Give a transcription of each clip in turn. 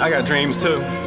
I got dreams too.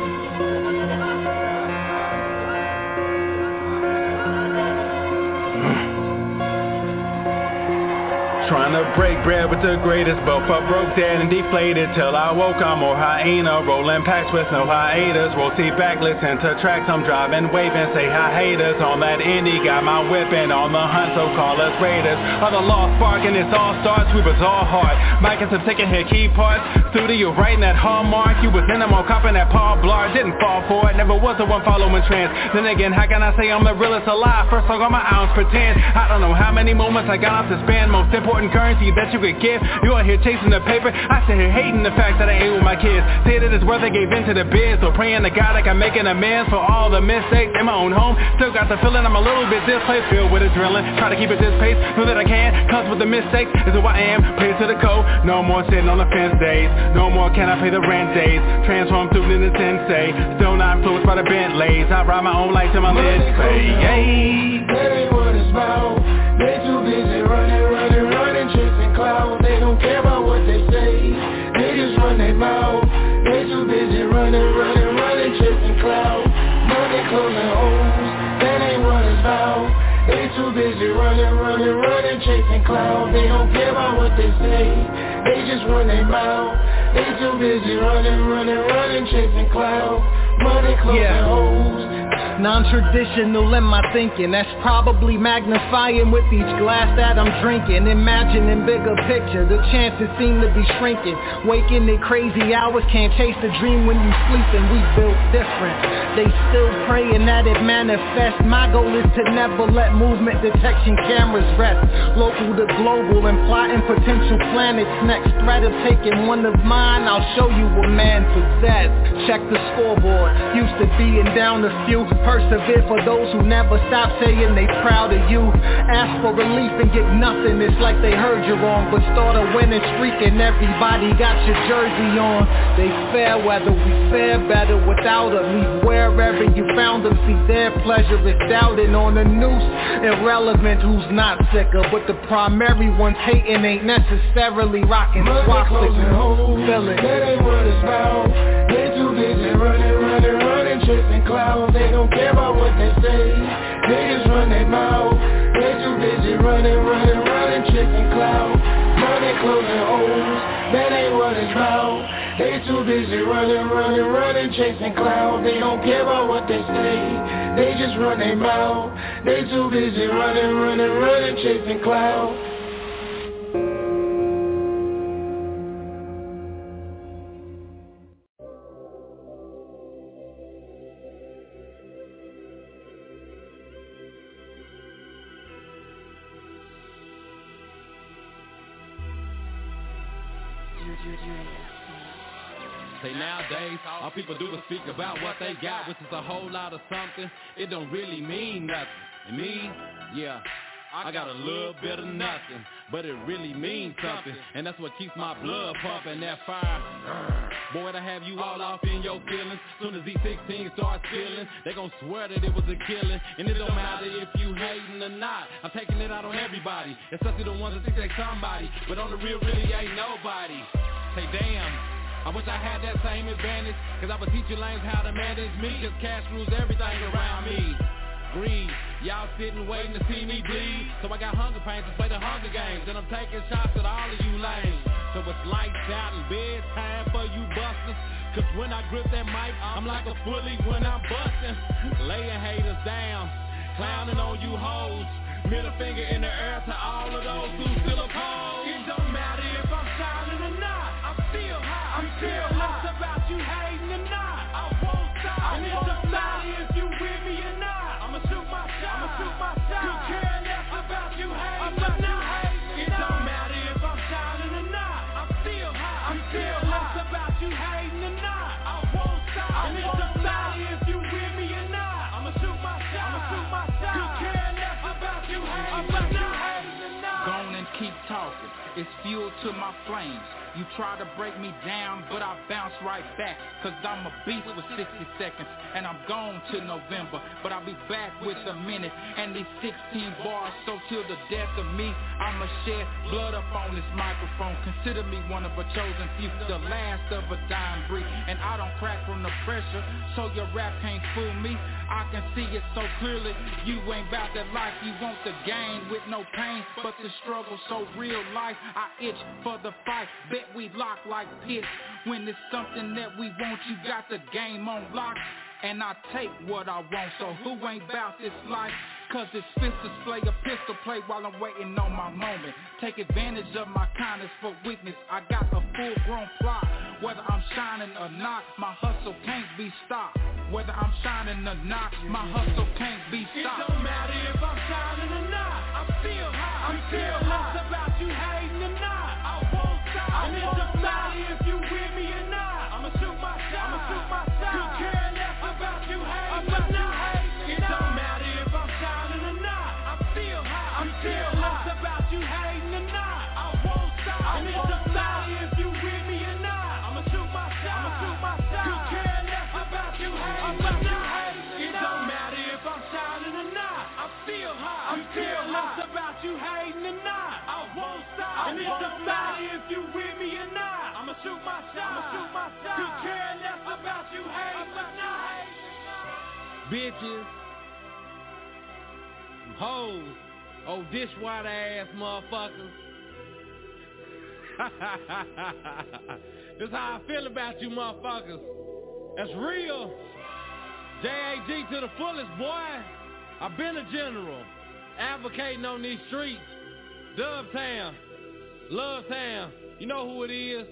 Trying to break bread with the greatest, but fuck broke dead and deflated till I woke. I'm more hyena, rolling packs with no hiatus. Roll seat back, listen to tracks. I'm driving, waving, say hi haters on that indie. Got my whipping on the hunt, so call us raiders. Are the lost spark and it's all starts. We was all hard. Mike and some taking hit key parts. Studio writing that hallmark. You was in them on copping that Paul Blart. Didn't fall for it, never was the one following trends. Then again, how can I say I'm the realest alive? First song on my ounce pretend. I don't know how many moments I got off to spend. Most important important currency that you could give. You out here chasing the paper, I sit here hating the fact that I ain't with my kids. Say that it's worth I gave in to the biz, so praying to God like I'm making amends for all the mistakes in my own home. Still got the feeling I'm a little bit displaced, filled with adrenaline. Try to keep it this pace, know that I can, cause with the mistakes is who I am. Pray to the code, no more sitting on the fence days. No more can I pay the rent days. Transform student into sensei, still not influenced by the Bentleys. I ride my own life to my lids fade. Yay. That ain't what it's about. They too busy running, running, don't care about what they say. They just run their mouth. They too busy running, running, running, chasing clouds. Money closing holes. That ain't what it's about. They too busy running, running, running, chasing clouds. They don't care about what they say. They just run their mouth. They too busy running, running, running, chasing clouds. Money closing Yeah. holes. Non-traditional in my thinking. That's probably magnifying with each glass that I'm drinking. Imagining bigger picture The chances seem to be shrinking. Waking in crazy hours Can't chase the dream when you sleeping We built different. They still praying that it manifests. My goal is to never let movement detection cameras rest. Local to global and plotting potential planets. Next threat of taking one of mine I'll show you what man possessed. Check the scoreboard. Used to being down a few Persevere for those who never stop saying they proud of you. Ask for relief and get nothing. It's like they heard you wrong But start a winning streak and everybody got your jersey on. They fair weather, we fare better without them Leave wherever you found them See their pleasure is doubting on the noose. Irrelevant who's not sicker But the primary ones hating ain't necessarily rocking holes. swastikas That ain't what it's about. Chasing clouds. They don't care about what they say. They just run their mouth. They too busy running, running, running, chasing clouds. Money closing holes. That ain't what it's about. They too busy running, running, running, chasing clouds. They don't care about what they say. They just run their mouth. They too busy running, running, running, chasing clouds. Nowadays, all people do is speak about what they got, which is a whole lot of something. It don't really mean nothing. And me, yeah, I got a little bit of nothing, but it really means something. And that's what keeps my blood pumping, that fire. Boy, to have you all off in your feelings. Soon as these 16 starts feeling, they gon' swear that it was a killing. And it don't matter if you hating or not. I'm taking it out on everybody, especially the ones that think they somebody. But on the real, really ain't nobody. Say damn. I wish I had that same advantage Cause I would teach you lanes how to manage me. Cause cash rules everything around me. Greed, y'all sitting waiting to see me bleed. So I got hunger pains to play the hunger games And I'm taking shots at all of you lanes. So it's lights out and bedtime for you busters Cause when I grip that mic, I'm like a fully when I'm busting. Laying haters down, clowning on you hoes. Middle finger in the air to all of those who still oppose. It don't matter you hating or not. I won't stop. And it don't matter if you with me or not. I'ma shoot my shot. Care about you hating or not. It don't matter if I'm or not. I'm still hot. About you hating or not. I won't stop. And it don't matter if you with me or not. I'ma shoot my shot. Care about you hating or not. And keep talking. It's fuel to my flames. You try to break me down, but I bounce right back. Cause I'm a beast with 60 seconds, and I'm gone till November. But I'll be back with a minute and these 16 bars. So till the death of me, I'ma shed blood up on this microphone. Consider me one of a chosen few, the last of a dying breed. And I don't crack from the pressure, so your rap can't fool me. I can see it so clearly. You ain't about that life, you want the game with no pain. But the struggle so real life, I itch for the fight. Bet we lock like pits. When it's something that we want, you got the game on lock. And I take what I want, so who ain't about this life? Cause it's fist display, a pistol play while I'm waiting on my moment. Take advantage of my kindness for weakness. I got a full grown plot. Whether I'm shining or not, my hustle can't be stopped. Whether I'm shining or not, my hustle can't be stopped. It don't matter if I'm shining or not. I'm still high. I'm still high. About you hating or not. I won't stop. And shoot my shot. I'ma shoot my shot. Could care less about you hating or not. bitches, hoes, oh dishwater ass motherfuckers. this how I feel about you motherfuckers. That's real. JAG to the fullest, boy. I've been a general, advocating on these streets. Dubtown, Love Town. You know who it is.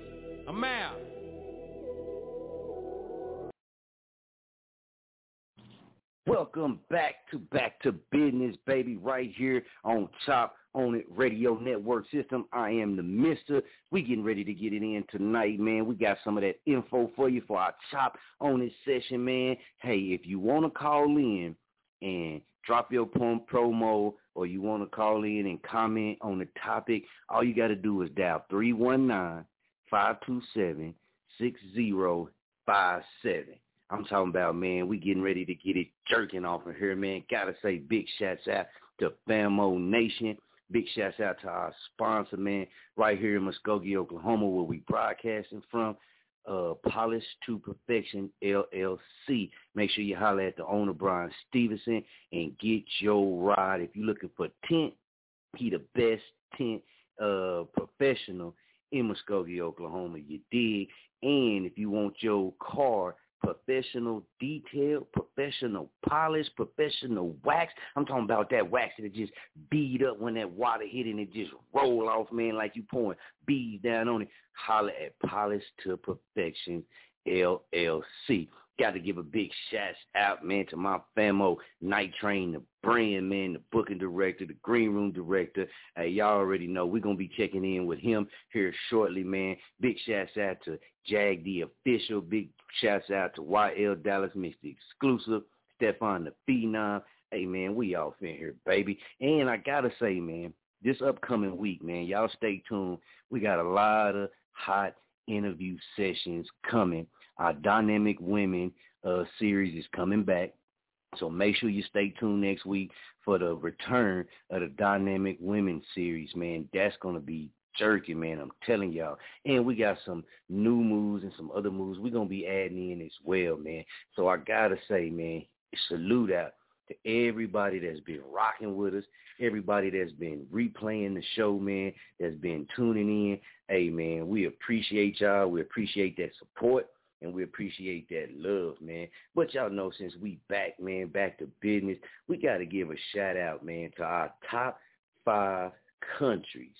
I'm out. Welcome back to Back to Bizness, baby, right here on Chop On It Radio Network System. I am the Mister. We getting ready to get it in tonight, man. We got some of that info for you for our Chop On It session, man. Hey, if you want to call in and drop your prom- promo or you want to call in and comment on the topic, all you got to do is dial 319-527-6057. I'm talking about, man, we getting ready to get it jerking off of here, man. Gotta say big shouts out to Famo Nation. Big shouts out to our sponsor, man, right here in Muskogee, Oklahoma, where we broadcasting from. Uh, Polish to Perfection LLC. Make sure you holler at the owner, Brian Stevenson, and get your ride. If you're looking for tent, he the best tent uh, professional in Muskogee, Oklahoma. You dig? And if you want your car professional detail, professional polish, professional wax. I'm talking about that wax that just bead up when that water hit it and it just roll off, man, like you pouring beads down on it. Holler at Polish to Perfection LLC. Got to give a big shout out, man, to my famo, Night Train, the brand, man, the booking director, the green room director. Hey, y'all already know we're going to be checking in with him here shortly, man. Big shout out to Jag, the official. Big shout out to YL Dallas, Mr. Exclusive, Stefan the Phenom. Hey, man, we off in here, baby. And I got to say, man, this upcoming week, man, y'all stay tuned. We got a lot of hot interview sessions coming. Our Dynamic Women uh, series is coming back. So make sure you stay tuned next week for the return of the Dynamic Women series, man. That's going to be jerky, man. I'm telling y'all. And we got some new moves and some other moves we're going to be adding in as well, man. So I got to say, man, salute out to everybody that's been rocking with us, everybody that's been replaying the show, man, that's been tuning in. Hey, man, we appreciate y'all. We appreciate that support and we appreciate that love, man. But y'all know since we back, man, back to business, we got to give a shout out, man, to our top five countries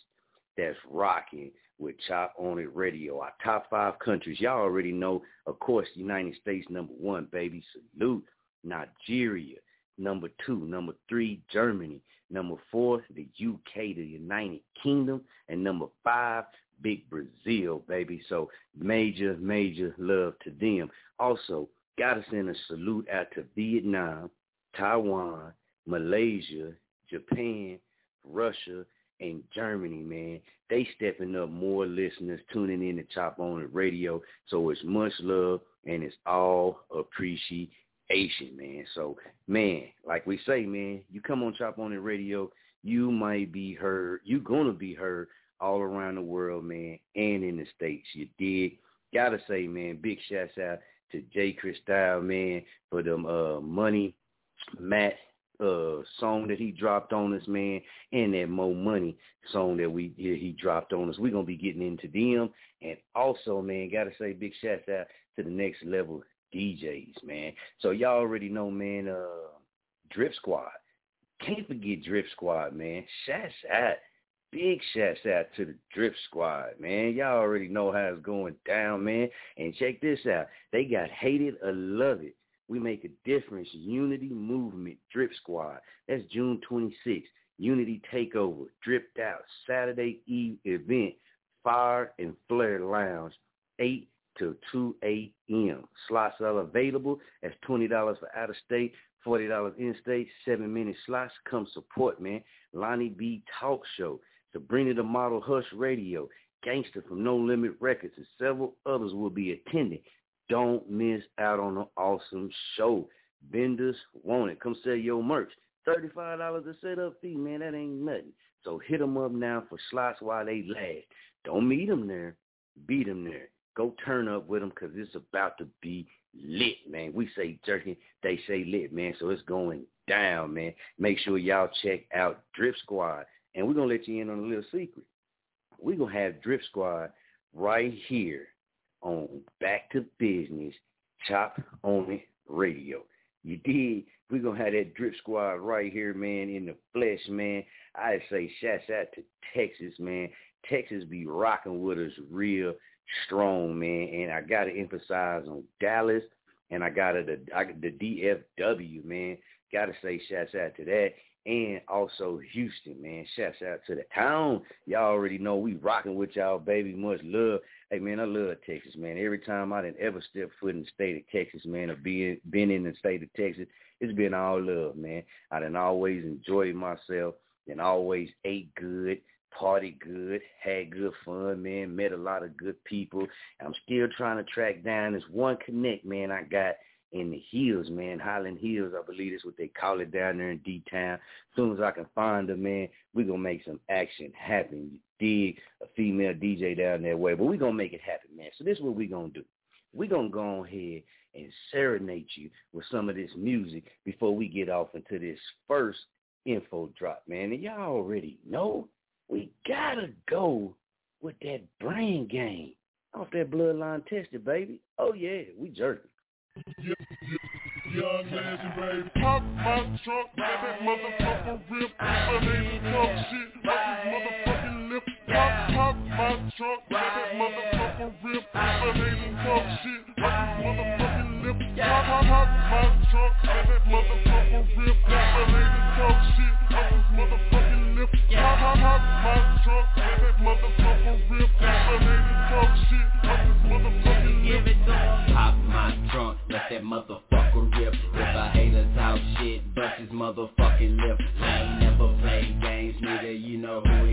that's rocking with Chop On It Radio. Our top five countries. Y'all already know, of course, United States number one, baby. Salute. Nigeria. Number two. Number three, Germany. Number four, the UK, the United Kingdom. And number five, Big Brazil, baby. So major, major love to them. Also, gotta send a salute out to Vietnam, Taiwan, Malaysia, Japan, Russia, and Germany, man. They stepping up more listeners tuning in to Chop On the radio. So it's much love and it's all appreciation, man. So, man, like we say, man, you come on Chop On the radio, you might be heard. you going to be heard all around the world, man, and in the States. You did. Gotta say, man, big shouts out to Jay Cristal, man, for them uh, money, Matt uh song that he dropped on us, man, and that Mo Money song that we he dropped on us. We're gonna be getting into them. And also, man, gotta say big shout out to the next level DJs, man. So y'all already know, man, uh Squad. Can't forget Drip Squad, man. Shouts out. Big shouts out to the Drip Squad, man. Y'all already know how it's going down, man. And check this out. They got hated or love it we make a difference. Unity Movement Drip Squad. That's June 26th. Unity Takeover, Dripped Out, Saturday Eve event, Fire and Flare Lounge, 8 to 2 a.m. Slots are available. That's $20 for out of state, $40 in state, seven minute slots. Come support, man. Lonnie B Talk Show, Sabrina the Model Hush Radio, Gangster from No Limit Records, and several others will be attending. Don't miss out on an awesome show. Vendors want it. Come sell your merch. $35 a setup fee, man. That ain't nothing. So hit them up now for slots while they last. Don't meet them there. Beat them there. Go turn up with them because it's about to be lit, man. We say jerky, they say lit, man. So it's going down, man. Make sure y'all check out Drip Squad. And we're to let you in on a little secret. We're to have Drip Squad right here on Back to Bizness, Chop On It Radio. You did. We're to have that drip squad right here, man, in the flesh, man. I say shouts out to Texas, man. Texas be rocking with us real strong, man. And I got to emphasize on Dallas, and I got to the, the DFW, man. Got to say shouts out to that and also Houston, man. Shouts out to the town. Y'all already know we rocking with y'all, baby. Much love. Hey, man, I love Texas, man. Every time I didn't ever step foot in the state of Texas, man, or be, been in the state of Texas, it's been all love, man. I done always enjoyed myself and always ate good, party good, had good fun, man, met a lot of good people. I'm still trying to track down this one connect, man, I got – in the hills, man. Highland Hills, I believe that's what they call it down there in D-Town. As soon as I can find them, man, we're going to make some action happen. You dig a female DJ down that way, but we're going to make it happen, man. So this is what we're going to do. We're going to go ahead and serenade you with some of this music before we get off into this first info drop, man. And y'all already know we got to go with that brain game off that bloodline tested, baby. Oh, yeah, we jerking. Young legend, Pop my trunk, let that motherfucker rip. My name talk shit like his motherfucking lip. Pop, pop my trunk, let that motherfucker rip. My name talk shit like his motherfucking lip. Pop, pop, pop my trunk, let that motherfucker rip. My name talk shit like his motherfucking lip. Pop, pop, pop my trunk, let that motherfucker rip. My name talk shit like his motherfucking lip. Pop my let that motherfucker rip. If I hate a hater talk shit, bust his motherfucking lip. I ain't never played games, nigga, you know who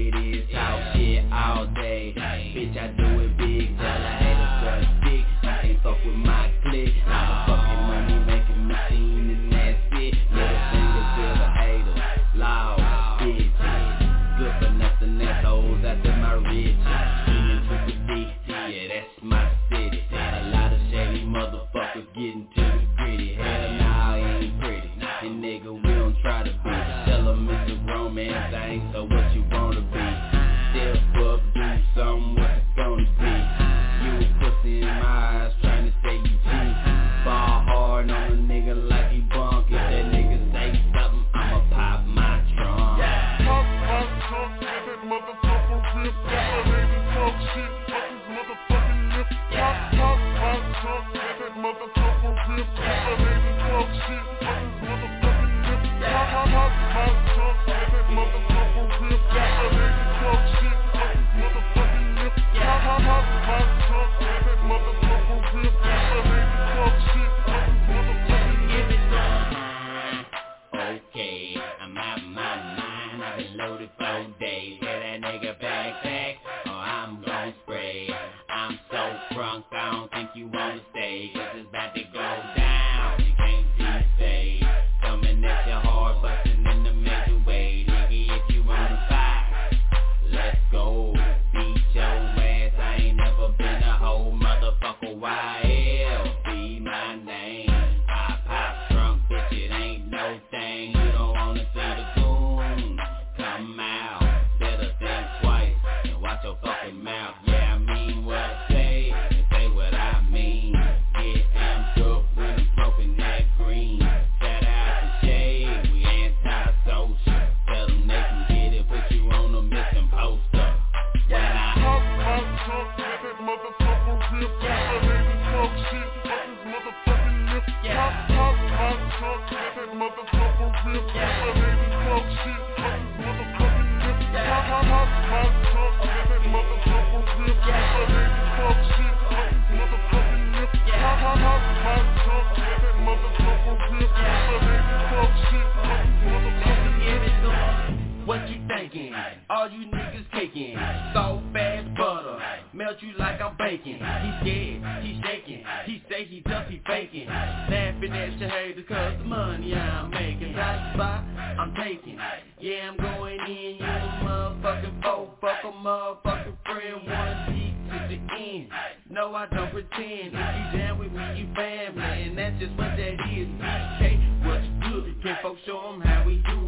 All you niggas caking. Soft fast butter Melt you like I'm baking. He scared, he shaking. He say he tough, he faking. Laughing at your haters cause the money I'm making. Right spot, I'm taking. Yeah, I'm going in. You a motherfucking foe Fuck a motherfucking friend. One deep to the end. No, I don't pretend. If you down with me, you family. And that's just what that is. BK, what's good? Can folks show 'em how we do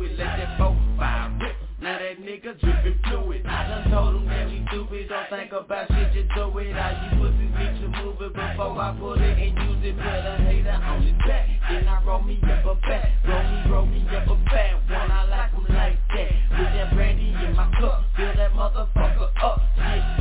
nigga drippin' fluid I done told him that we stupid. Don't think about shit, just do it. All you pussies need to move it Before I put it and use it. Put a hater on his back Then I roll me up a bat Roll me, roll me up a bat One I like 'em like that With that brandy in my cup Fill that motherfucker up. Shit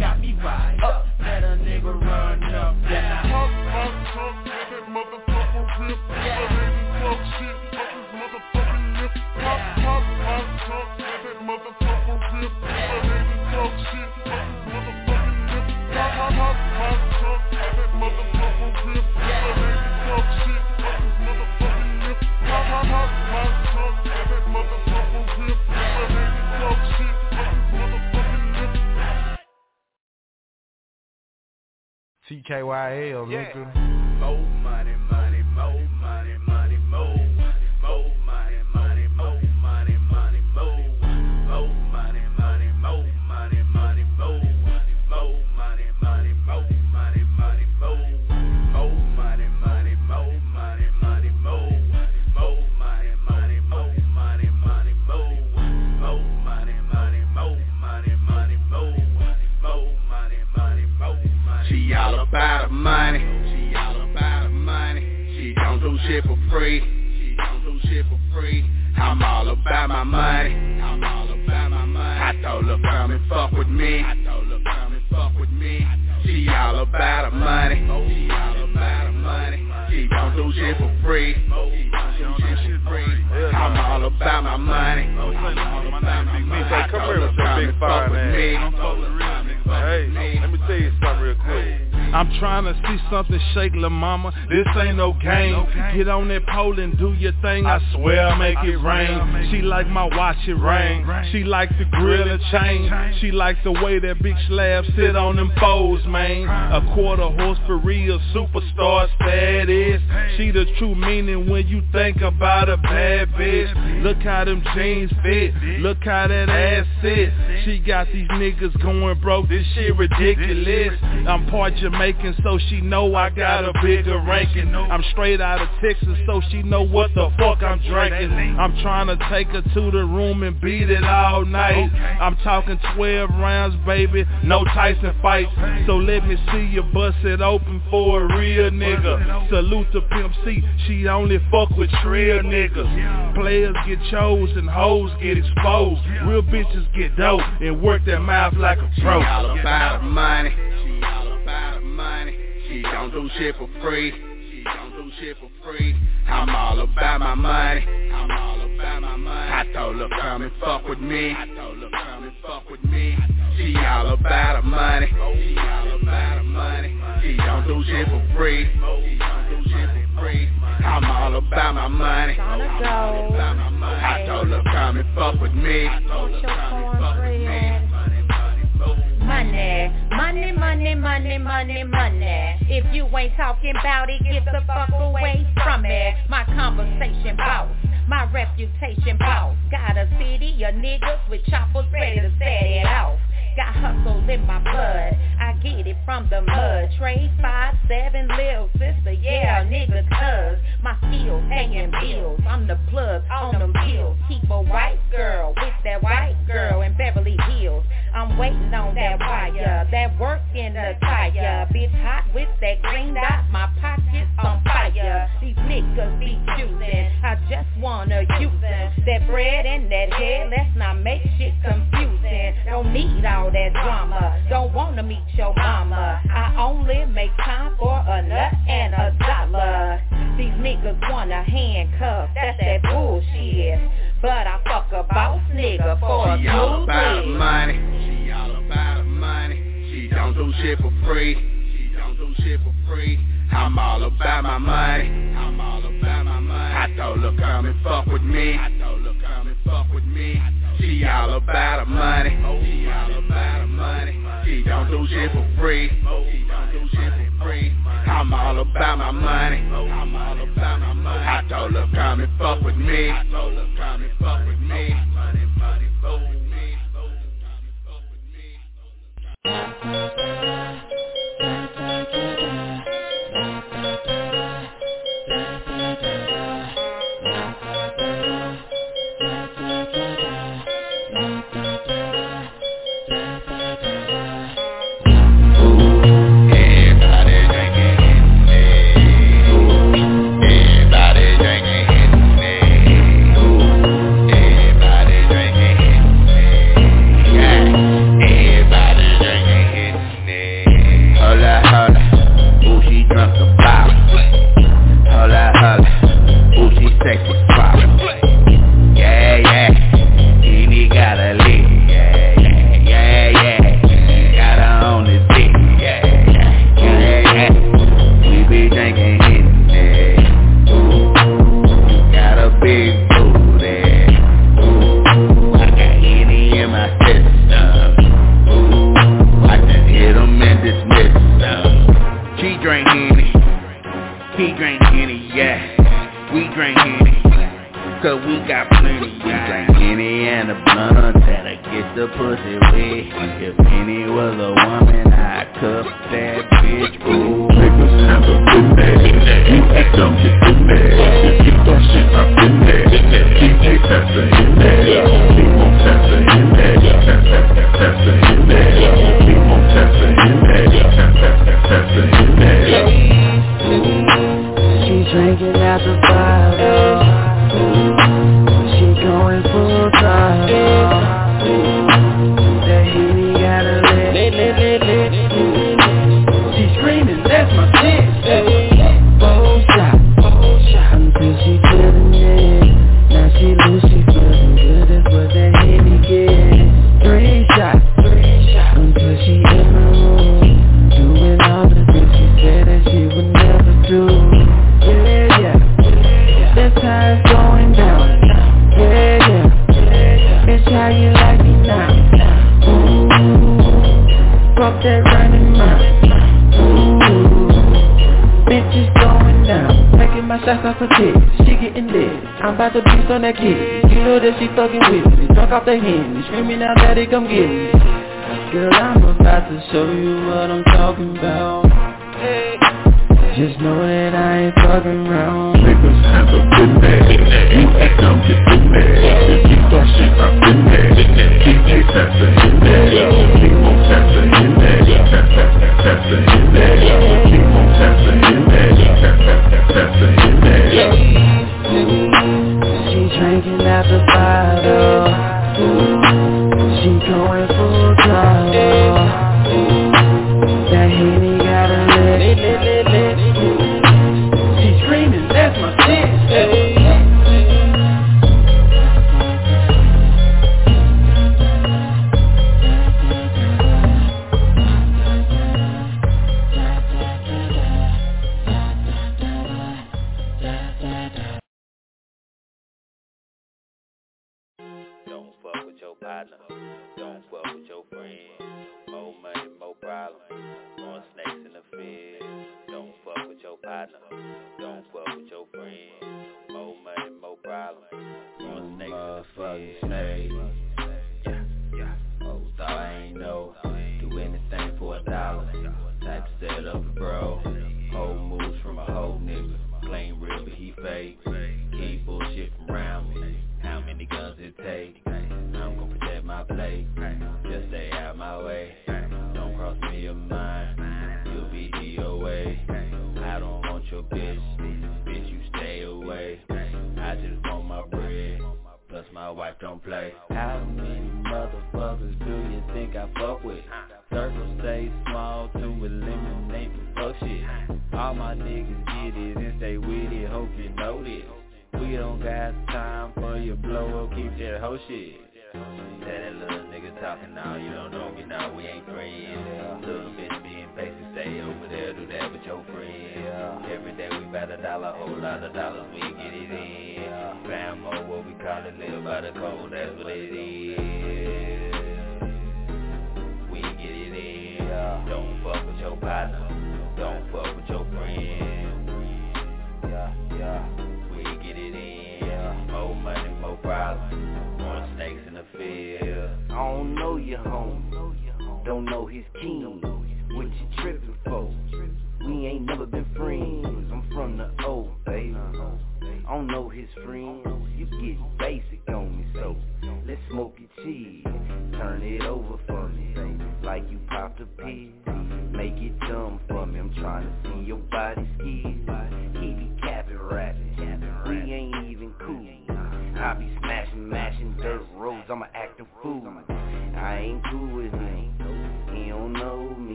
TKYL, nigga. More money, money, more shit for free. She don't do shit for free. I'm all about my money. I'm all about my money. I told her come and fuck with me. I told her come and fuck with me. She all about the money. She all about the money. She don't do shit for free. She don't do shit for free. I'm all about my money. I'm all about my money. I come here with your big fine ass. Hey, let me tell you something real quick. I'm trying to see something shake, la mama. This ain't no game. Get on that pole and do your thing. I swear I'll make it rain. She like my watch it rain. She like the grill and chain. She like the way that big slab sit on them foes, man. A quarter horse for real, superstar status. She the true meaning when you think about a bad Look how them jeans fit. Look how that ass sit. She got these niggas going broke. This shit ridiculous. I'm part Jamaican, so she know I got a bigger ranking. I'm straight out of Texas, so she know what the fuck I'm drinking. I'm trying to take her to the room and beat it all night. I'm talking 12 rounds, baby. No Tyson fights. So let me see you bust it open for a real nigga. Salute to Pimp C. She only fuck with real niggas. Players get chosen, hoes get exposed. Real bitches get dope and work their mouth like a She pro. all about money. She all about money. She don't do shit for free. She don't do shit for free. I'm all about my money. I'm all about my money. I told her come and fuck with me. I told her come and fuck with me. She all about the money. She all about the money. She don't do shit for free. She don't do shit for free. I'm all about my money. I told her come and fuck with me. Money, money, money, money, money, money. If you ain't talking about it, get the fuck away from it. My conversation boss, my reputation boss. Got a city of niggas with choppers ready to set it off. Got hustles in my blood, I get it from the mud. Trade five, seven, lives She's She going full time.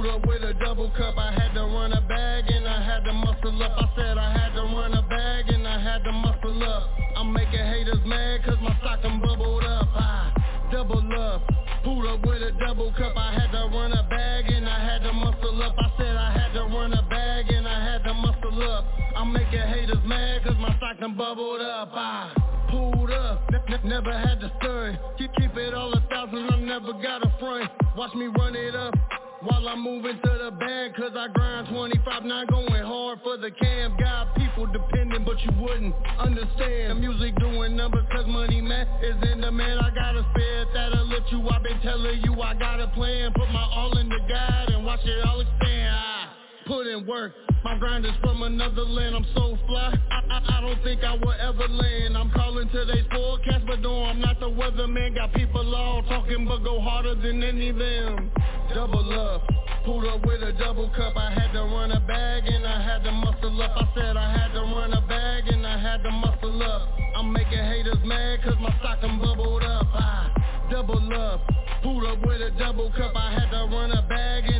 Pulled up with a double cup. I had to run a bag and I had to muscle up. I said I had to run a bag and I had to muscle up. I'm making haters mad cause my stock done bubbled up. I double up, pulled up with a double cup. I had to run a bag and I had to muscle up. I said I had to run a bag and I had to muscle up. I'm making haters mad cause my stock done bubbled up. I pulled up, ne- ne- never had to stir. Keep, keep it all a thousand, I never got a front. Watch me run it up. While I'm moving to the bag, cause I grind 25 not going hard for the cam. Got people dependent, but you wouldn't understand. The music doing numbers, cause money man is in demand. I got a spirit that'll lift you. I've been telling you I got a plan. Put my all in the guide and watch it all expand. Put in work. My grind is from another land, I'm so fly. I, I, I don't think I will ever land. I'm calling today's forecast, but no, I'm not the weatherman. Got people all talking, but go harder than any of them. Double up, pulled up with a double cup. I had to run a bag and I had to muscle up. I said I had to run a bag and I had to muscle up. I'm making haters mad cause my stock done bubbled up. I double up, pulled up with a double cup. I had to run a bag and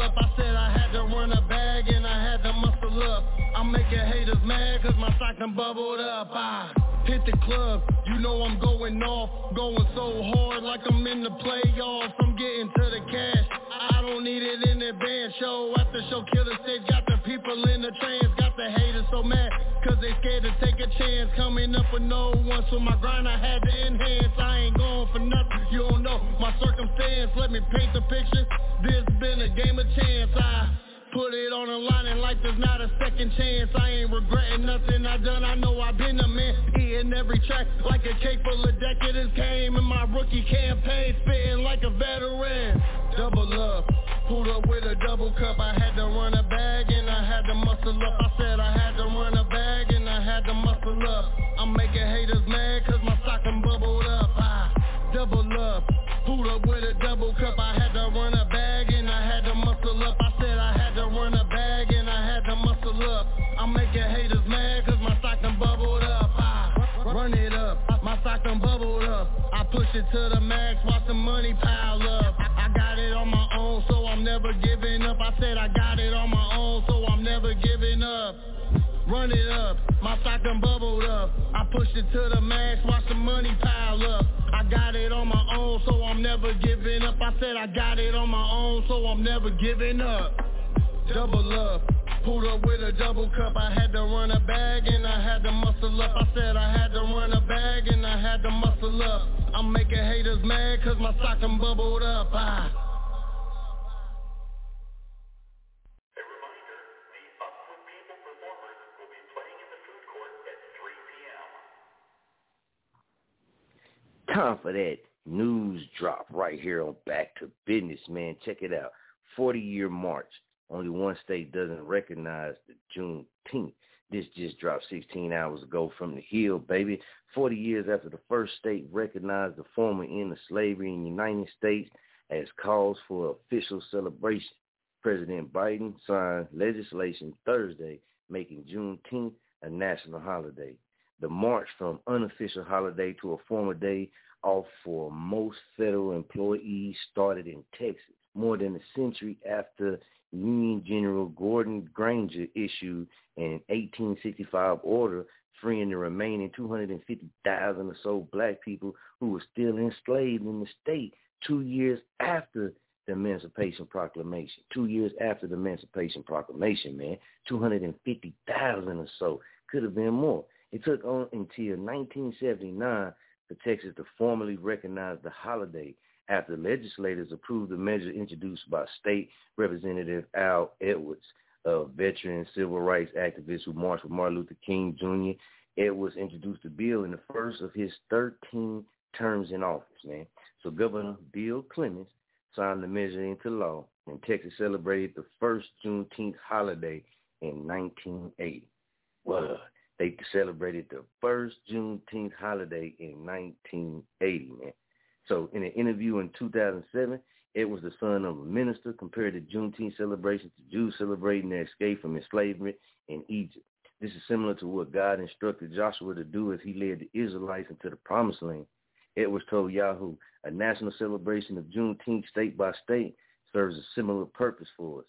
muscle up. I said I had to run a bag and I had to muscle up. I'm making haters mad cause my stock done bubbled up. I hit the club, you know I'm going off. Going so hard like I'm in the playoffs. I'm getting to the cash, I don't need it in advance. Show after show, killer stage Got the people in the trance. Got the haters so mad Cause they scared to take a chance. Coming up with no one So my grind I had to enhance. I ain't going for nothing You don't know my circumstance. Let me paint the picture. This been a game of chance. I Put it on the line and like there's not a second chance. I ain't regretting nothing I done, I know I've been a man Eating every track like a cake full of decadence Came in my rookie campaign, spitting like a veteran. Double up, pulled up with a double cup. I had to run a bag and I had to muscle up. I said I had to run a bag and I had to muscle up. I'm making haters mad cause my stocking bubbled up. I double up, pulled up with a double cup. I push it to the max, watch the money pile up. I, got it on my own so I'm never giving up. I said I got it on my own so I'm never giving up. Run it up, my stock done bubbled up. I push it to the max, watch the money pile up. I got it on my own so I'm never giving up. I said I got it on my own so I'm never giving up Double up, pulled up with a double cup I had to run a bag and I had to muscle up I said I had to run a bag and I had to muscle up I'm making haters mad cause my stock done bubbled up I Time for that news drop right here on Back to Bizness, man. Check it out. 40-year march. Only one state doesn't recognize the Juneteenth. This just dropped 16 hours ago from the Hill, baby. 40 years after the first state recognized the former end of slavery in the United States as cause for official celebration. President Biden signed legislation Thursday making Juneteenth a national holiday. The march from unofficial holiday to a formal day off for most federal employees started in Texas more than a century after Union General Gordon Granger issued an 1865 order freeing the remaining 250,000 or so black people who were still enslaved in the state two years after the Emancipation Proclamation. Two years after the Emancipation Proclamation, man. 250,000 or so. Could have been more. It took on until 1979 for Texas to formally recognize the holiday after legislators approved the measure introduced by State Representative Al Edwards, a veteran civil rights activist who marched with Martin Luther King Jr. Edwards introduced the bill in the first of his 13 terms in office, man. So Governor Bill Clements signed the measure into law, and Texas celebrated the first Juneteenth holiday in 1980. Well, they celebrated the first Juneteenth holiday in 1980, man. So in an interview in 2007, it was the son of a minister compared the Juneteenth celebration to Jews celebrating their escape from enslavement in Egypt. This is similar to what God instructed Joshua to do as he led the Israelites into the promised land. Edwards told Yahoo, a national celebration of Juneteenth state by state serves a similar purpose for us.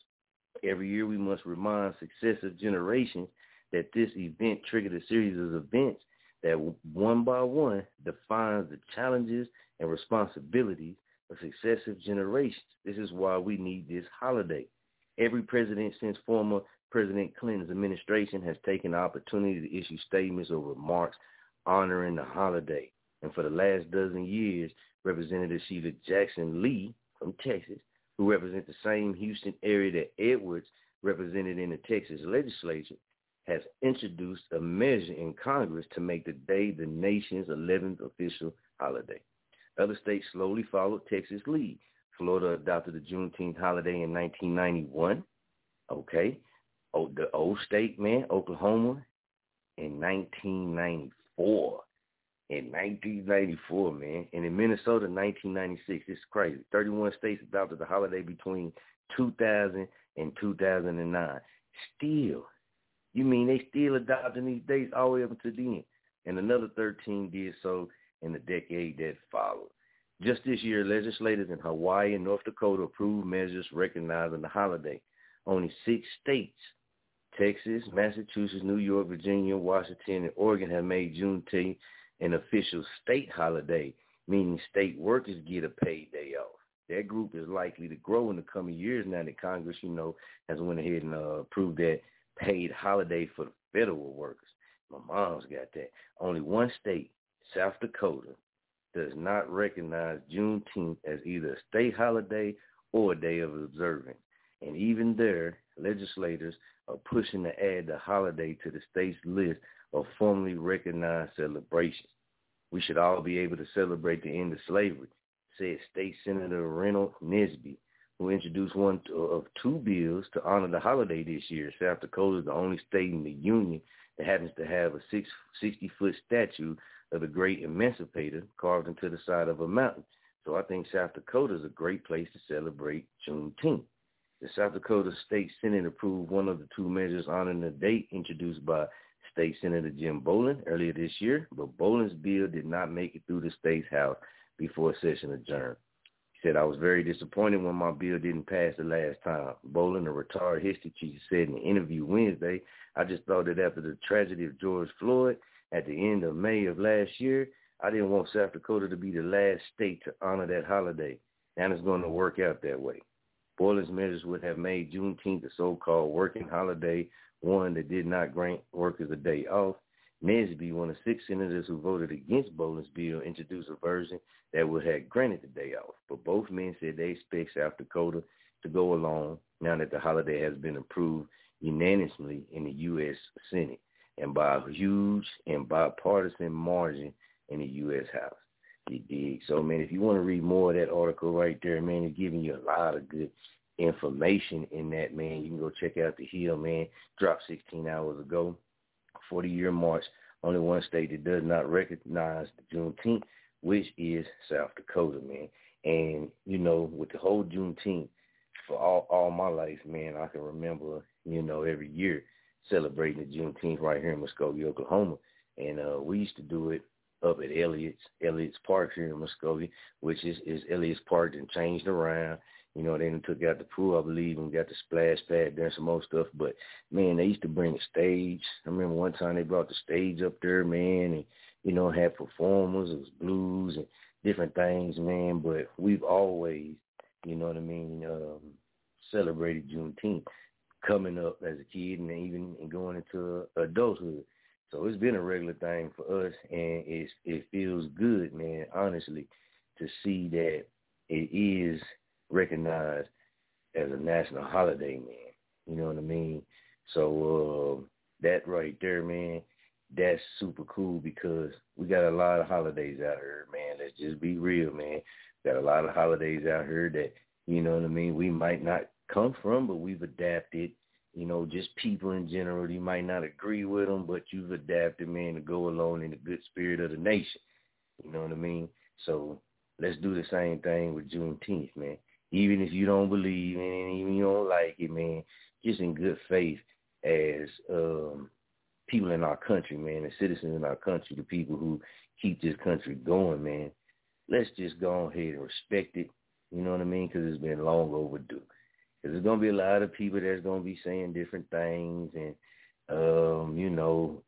Every year we must remind successive generations that this event triggered a series of events that one by one defines the challenges and responsibilities of successive generations. This is why we need this holiday. Every president since former President Clinton's administration has taken the opportunity to issue statements or remarks honoring the holiday. And for the last dozen years, Representative Sheila Jackson Lee from Texas, who represents the same Houston area that Edwards represented in the Texas legislature, has introduced a measure in Congress to make the day the nation's 11th official holiday. Other states slowly followed Texas' lead. Florida adopted the Juneteenth holiday in 1991. Okay. Oh, the old state, man, Oklahoma, in 1994. In 1994, man. And in Minnesota, 1996. This is crazy. 31 states adopted the holiday between 2000 and 2009. Still, you mean they still adopting these dates all the way up to the end? And another 13 did so in the decade that followed. Just this year, legislators in Hawaii and North Dakota approved measures recognizing the holiday. Only six states, Texas, Massachusetts, New York, Virginia, Washington, and Oregon have made Juneteenth an official state holiday, meaning state workers get a paid day off. That group is likely to grow in the coming years now that Congress, you know, has went ahead and uh, approved that paid holiday for the federal workers. My mom's got that. Only one state, South Dakota, does not recognize Juneteenth as either a state holiday or a day of observance. And even there, legislators are pushing to add the holiday to the state's list of formally recognized celebrations. We should all be able to celebrate the end of slavery, said State Senator Reynold Nesby, who introduced one of two bills to honor the holiday this year. South Dakota is the only state in the union that happens to have a 60-foot statue of the great emancipator carved into the side of a mountain. So I think South Dakota is a great place to celebrate Juneteenth. The South Dakota State Senate approved one of the two measures honoring the date introduced by State Senator Jim Bolin earlier this year, but Bolin's bill did not make it through the state's House before session adjourned. He said, I was very disappointed when my bill didn't pass the last time. Bolin, a retired history teacher, said in an interview Wednesday, I just thought that after the tragedy of George Floyd at the end of May of last year, I didn't want South Dakota to be the last state to honor that holiday. And it's going to work out that way. Bolin's measures would have made Juneteenth a so-called working holiday, one that did not grant workers a day off. Nesby, one of six senators who voted against Bolin's bill, introduced a version that would have granted the day off. But both men said they expect South Dakota to go along now that the holiday has been approved unanimously in the U.S. Senate and by a huge and bipartisan margin in the U.S. House. You dig? So, man, if you want to read more of that article right there, man, it's giving you a lot of good information in that, man. You can go check out The Hill, man. Dropped 16 hours ago. 40-year march. Only one state that does not recognize the Juneteenth, which is South Dakota, man. And, you know, with the whole Juneteenth, for all, all my life, man, I can remember, you know, every year celebrating the Juneteenth right here in Muskogee, Oklahoma. And uh, we used to do it up at Elliott's, Elliott's Park here in Muskogee, which is, is Elliott's Park and changed around. You know, they took out the pool, I believe, and got the splash pad and some more stuff. But, man, they used to bring a stage. I remember one time they brought the stage up there, man, and, you know, had performers. It was blues and different things, man. But we've always, you know what I mean, um, celebrated Juneteenth coming up as a kid and even going into adulthood. So it's been a regular thing for us, and it's it feels good, man. Honestly, to see that it is recognized as a national holiday, man. You know what I mean? So uh, that right there, man, that's super cool because we got a lot of holidays out here, man. Let's just be real, man. Got a lot of holidays out here that you know what I mean. We might not come from, but we've adapted you know, just people in general. You might not agree with them, but you've adapted, man, to go along in the good spirit of the nation. You know what I mean? So let's do the same thing with Juneteenth, man. Even if you don't believe in it, even if you don't like it, man, just in good faith as um people in our country, man, the citizens in our country, the people who keep this country going, man. Let's just go ahead and respect it. You know what I mean? Because it's been long overdue. Because there's going to be a lot of people that's going to be saying different things and, um, you know,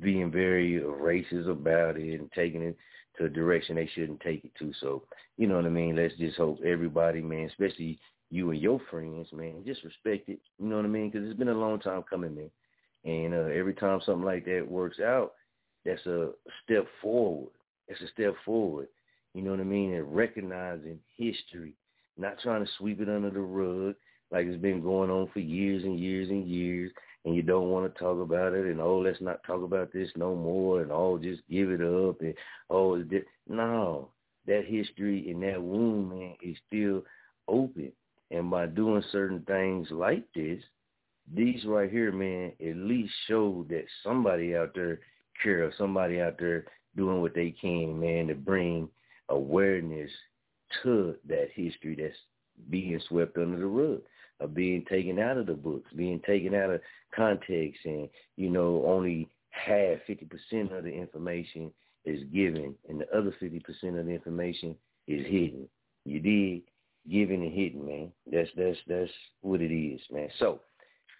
being very racist about it and taking it to a direction they shouldn't take it to. So, you know what I mean? Let's just hope everybody, man, especially you and your friends, man, just respect it. You know what I mean? Because it's been a long time coming, man. And uh, every time something like that works out, that's a step forward. It's a step forward. You know what I mean? And recognizing history, not trying to sweep it under the rug, like it's been going on for years and years and years and you don't want to talk about it and oh let's not talk about this no more and oh just give it up and oh it's no. That history and that wound man is still open. And by doing certain things like this these right here man at least show that somebody out there care of somebody out there doing what they can man to bring awareness to that history that's being swept under the rug are being taken out of the books, being taken out of context, and you know only half, fifty percent of the information is given, and the other fifty percent of the information is hidden. You did giving and hidden, man. That's that's that's what it is, man. So,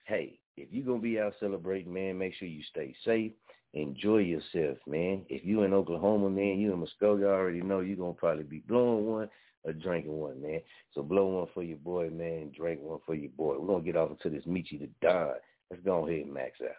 hey, if you're gonna be out celebrating, man, make sure you stay safe. Enjoy yourself, man. If you in Oklahoma, man, you in Muskogee, I already know you're gonna probably be blowing one or drinking one, man. So blow one for your boy, man. Drink one for your boy. We're gonna get off into this Meet You to Die. Let's go ahead and max out.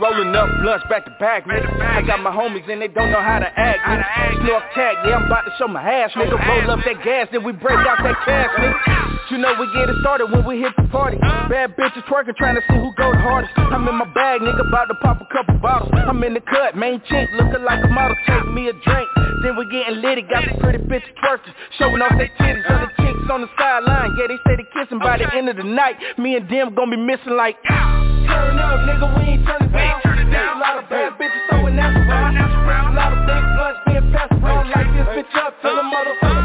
Rolling up blunts back to back, nigga. I got my homies and they don't know how to act, nigga. Snork tag, yeah, I'm about to show my ass, nigga. Roll up that gas, then we break out that cash, nigga. You know we get it started when we hit the party. Bad bitches twerking, trying to see who go the hardest. I'm in my bag, nigga, about to pop a couple bottles. I'm in the cut, main chick, looking like a model. Take me a drink, then we getting litty. Got some pretty bitches twerking, showing off their titties. Other chicks on the sideline, yeah, they say they kissing by the end of the night. Me and them gonna be missing like. Turn up, nigga, we ain't turning down. There's a lot of bad bitches throwing that around. A lot of big blunts being passed around. Like this bitch up till the motherfucker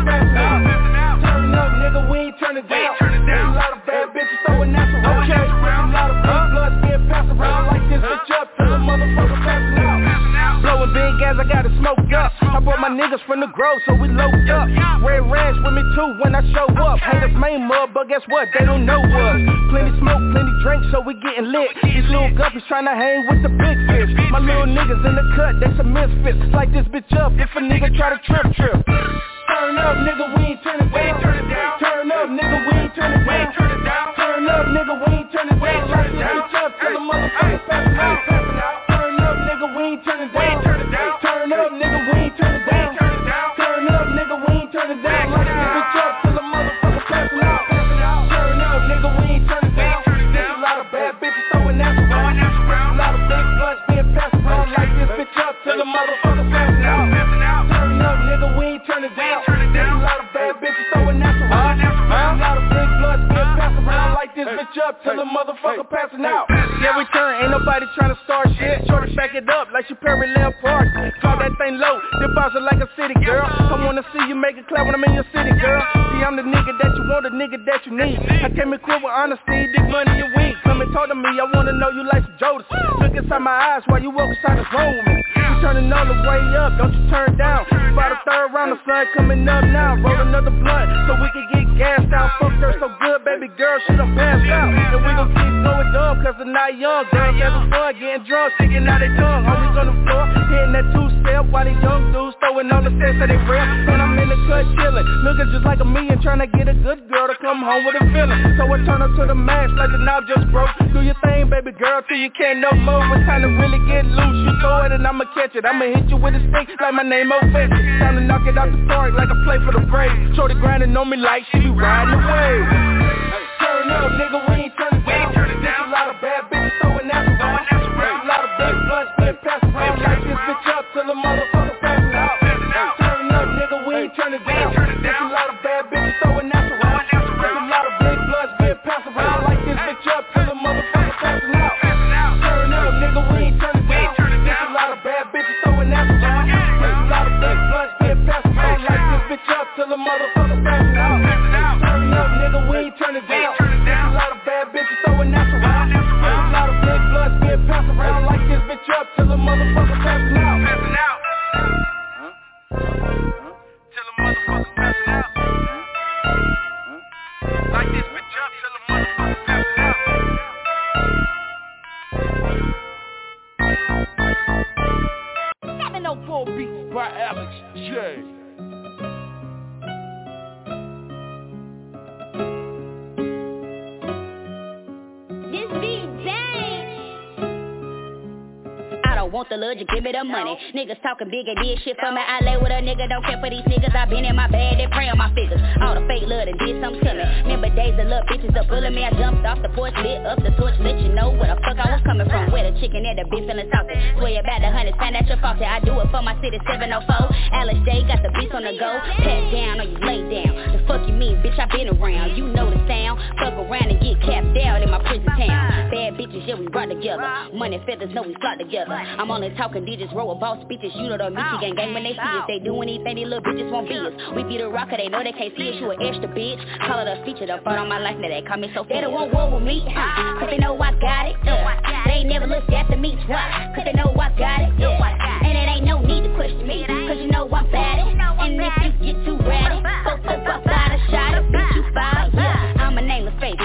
we ain't turning down. A lot of bad bitches throwing that around. Okay. A lot of big blunts being passed around. Like this bitch up till the motherfucker passing out. Blowing big gas, I got it smoked up. I brought my niggas from the grove, so we loaded up. Red rags with me too when I show up. Haters main mud, but guess what? They don't know us. Plenty smoke, plenty drink, so we getting lit. These little guppies trying to hang with the big fish. My little niggas in the cut, they some misfits. Like this bitch up if a nigga try to trip trip. Turn up, nigga, we ain't turning down. Turn up, nigga, we ain't turning down. Turn up, nigga, we ain't turning down. Like this bitch up till the motherfucker passing out. Turn up, nigga, we ain't turning down. Turn up, nigga, we ain't turning down. Turn up, nigga, we ain't turning down. Like this bitch passing out. Yeah, we turn, ain't nobody trying to start shit. Shorty back it up like she parallel park. Call that thing low, deposit like a city girl. I wanna see you make it clap when I'm in your city, girl. See, I'm the nigga that you want, the nigga that you need. I came equipped with honesty, dig money and weed. Come and talk to me, I wanna know you like some Jodeci. Look inside my eyes while you walk inside the room. You turning all the way up, don't you turn down. About the third round, the sun coming up now. Roll another blunt so we can get gassed out. Fuck her so good, baby girl, she done passed out. And we gon' keep going dumb, cause they're not young. Girls having fun, getting drunk, sticking out their tongue. Homies on the floor, hitting that two-step while these young dudes throwing all the sets at their breath. And I'm in the cut chillin', looking just like a million, trying to get a good girl to come home with a feeling. So I turn up to the max like the knob just broke. Do your thing, baby girl, till you can't no more. It's time to really get loose. You throw it and I'ma catch it. I'ma hit you with a stick like my name O'Fetch. Time to knock it out the park like I play for the Braves. Shorty grinding on me like she be riding the wave. Turn up, nigga, we ain't turning down. There's a lot of bad bitches throwing that around. There's a lot of big blunts being passed around. Like this bitch up till the motherfucker nigga, we ain't turning down. There's a lot of bad bitches throwing that around. There's a lot of big blunts being passed around. Like this bitch up till the motherfucker passing out. Turn up, nigga, we ain't turning down. There's a lot of bad bitches throwing that around. There's a lot of big blunts being passed around. Like this bitch up till the motherfucker by Alex J. don't want the love, just give me the money. Niggas talking big and did shit for me. I lay with a nigga, don't care for these niggas. I been in my bag, they pray on my figures. All the fake love that did something to me. Remember days of little bitches up bullying me. I jumped off the porch, lit up the torch, let you know where the fuck I was coming from. Where the chicken and the beef feeling saucy. Swear about the hundred, find out your faulty. I do it for my city 704. Alex J got the beats on the go. Pat down or you lay down. The fuck you mean, bitch? I been around. You know the sound. Fuck around and get capped out in my prison town. Bad bitches, yeah, we brought together. Money feathers, know we flock together. I'm only talking digits, roll a boss speeches. You know the Michigan gang when they see us. They do anything, these little bitches won't be us. We be the rocker, they know they can't see us. You an extra bitch. Call it a feature, the front on my life, now they call me so They don't want war with me, huh? Cause they know I got it. Uh. They ain't never looked after me twice. Cause they know I got it. Yeah. And it ain't no need to question me. Cause you know I'm bad. And if you get too ratty, fuck up the shot. Bitch, you foul, yeah. I'm a nameless face,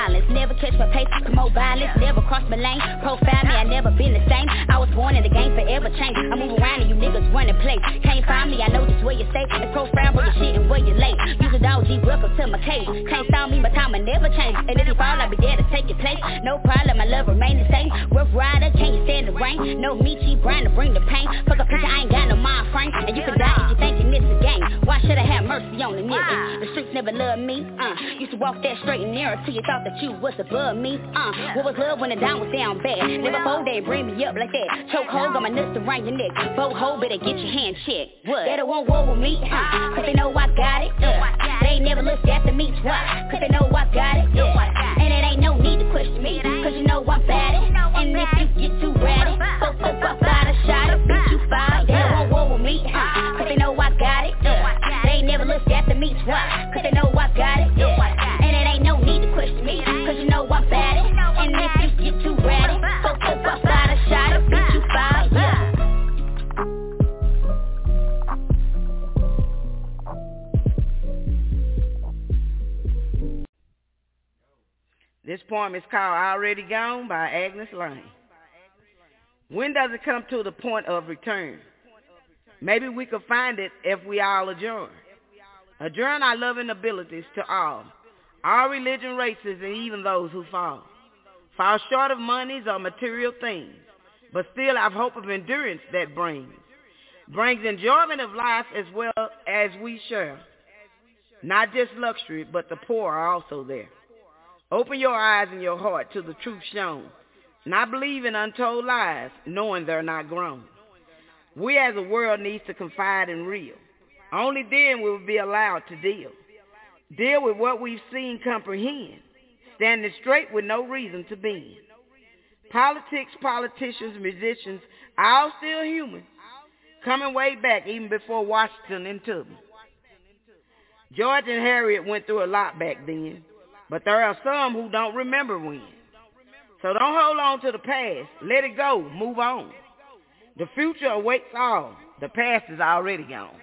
silence, never catch my pace. More violence, never cross my lane. Profile me, I never been the same. I was born in the game, forever change. I move around and you niggas running play. Can't find me, I know just where you stay. It's profile, but your shit and where you lay Use a dog G, welcome to my cave. Can't stop me, my time will never change. And if you fall, I'll be there to take your place. No problem, my love remain the same. Rough rider, can't you stand the rain? No me, cheap Brian to bring the pain. Fuck a picture, I ain't got no mind frame. And you can die if you thinking this a game. Why should I have mercy on the nigga? The streets never loved me. Uh, used to walk that straight and narrow till you thought that you was above me. Uh, what was love when the down was down bad? Never fold they bring me up like that. Choke hold on my nuts around your neck. Bow hold better get your hand checked. What? They don't want war with me, huh? Cause they know I got it. Uh, they ain't never looked after me twice. Cause they know I got it. Yeah. And it ain't no need to question me. Cause you know I'm bad it. And if you get too ratty, go go go find a shot. Bitch you fired. They don't want war with me, huh? Cause they know I got it. Yeah. They ain't never looked after me twice. Cause they know I got it. This poem is called Already Gone by Agnes Lane. When does it come to the point of return? Maybe we could find it if we all adjourn. Adjourn our loving abilities to all, all religion, races, and even those who fall. Fall short of monies or material things, but still have hope of endurance that brings. Brings enjoyment of life as well as we share. Not just luxury, but the poor are also there. Open your eyes and your heart to the truth shown. Not believing untold lies, knowing they're not grown. We as a world needs to confide in real. Only then will we be allowed to deal. Deal with what we've seen comprehend. Standing straight with no reason to bend. Politics, politicians, musicians, all still human. Coming way back even before Washington and Tubman. George and Harriet went through a lot back then. But there are some who don't remember when. So don't hold on to the past. Let it go. Move on. The future awaits all. The past is already gone.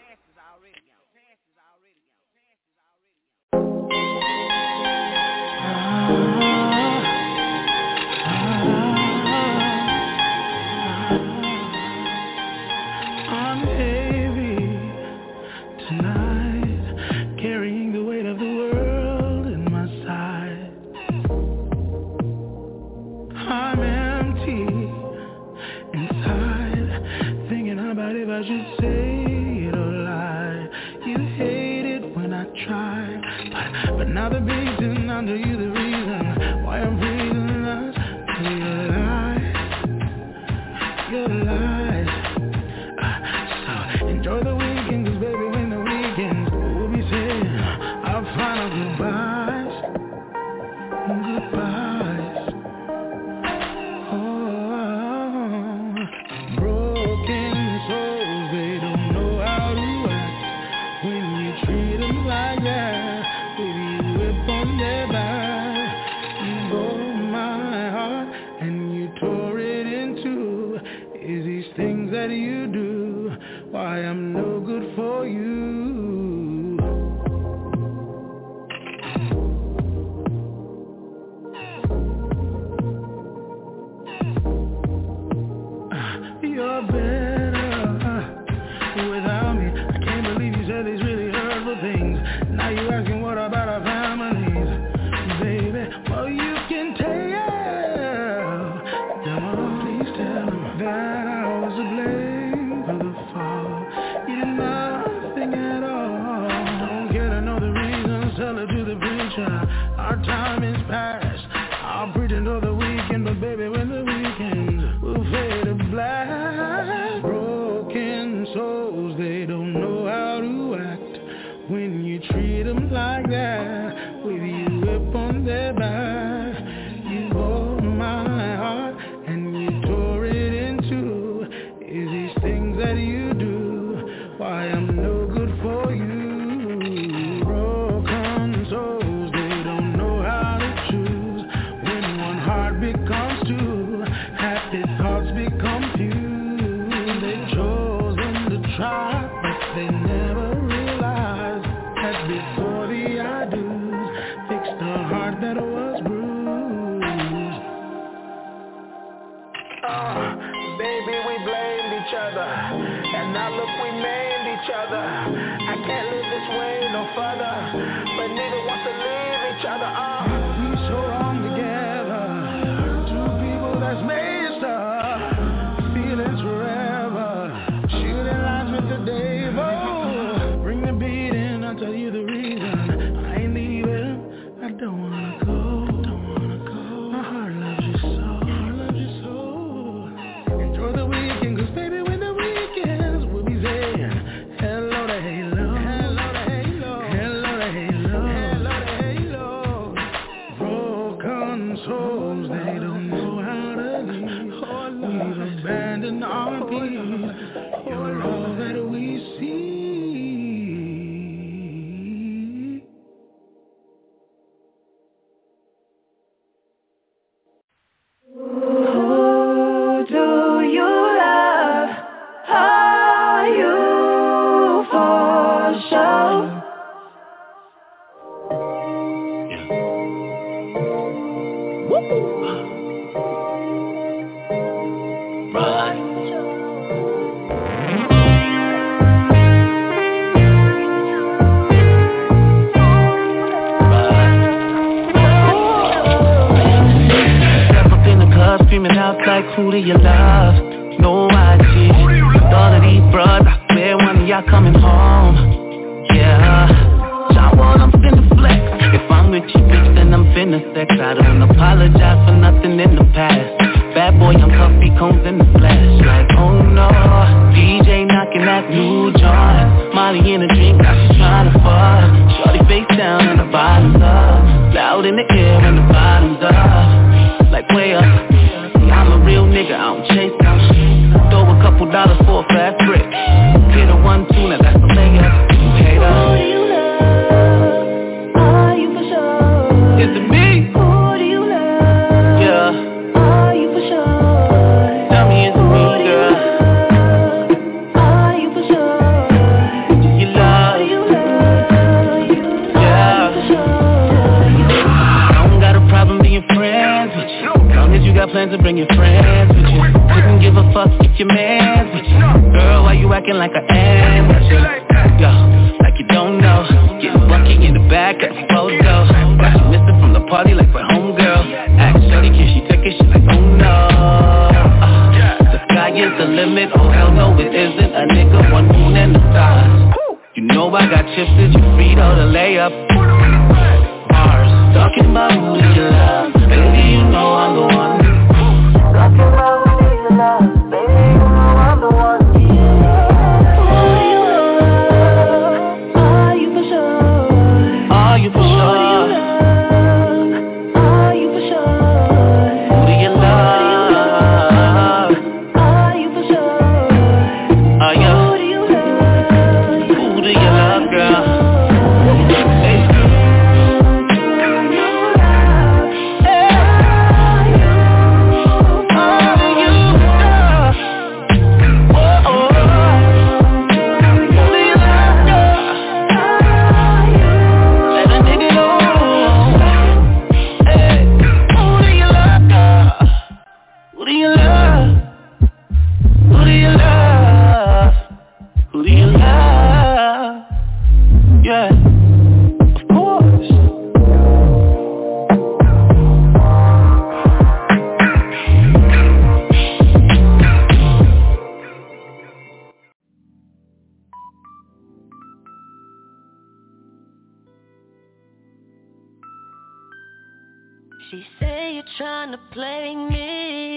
Trying to play me.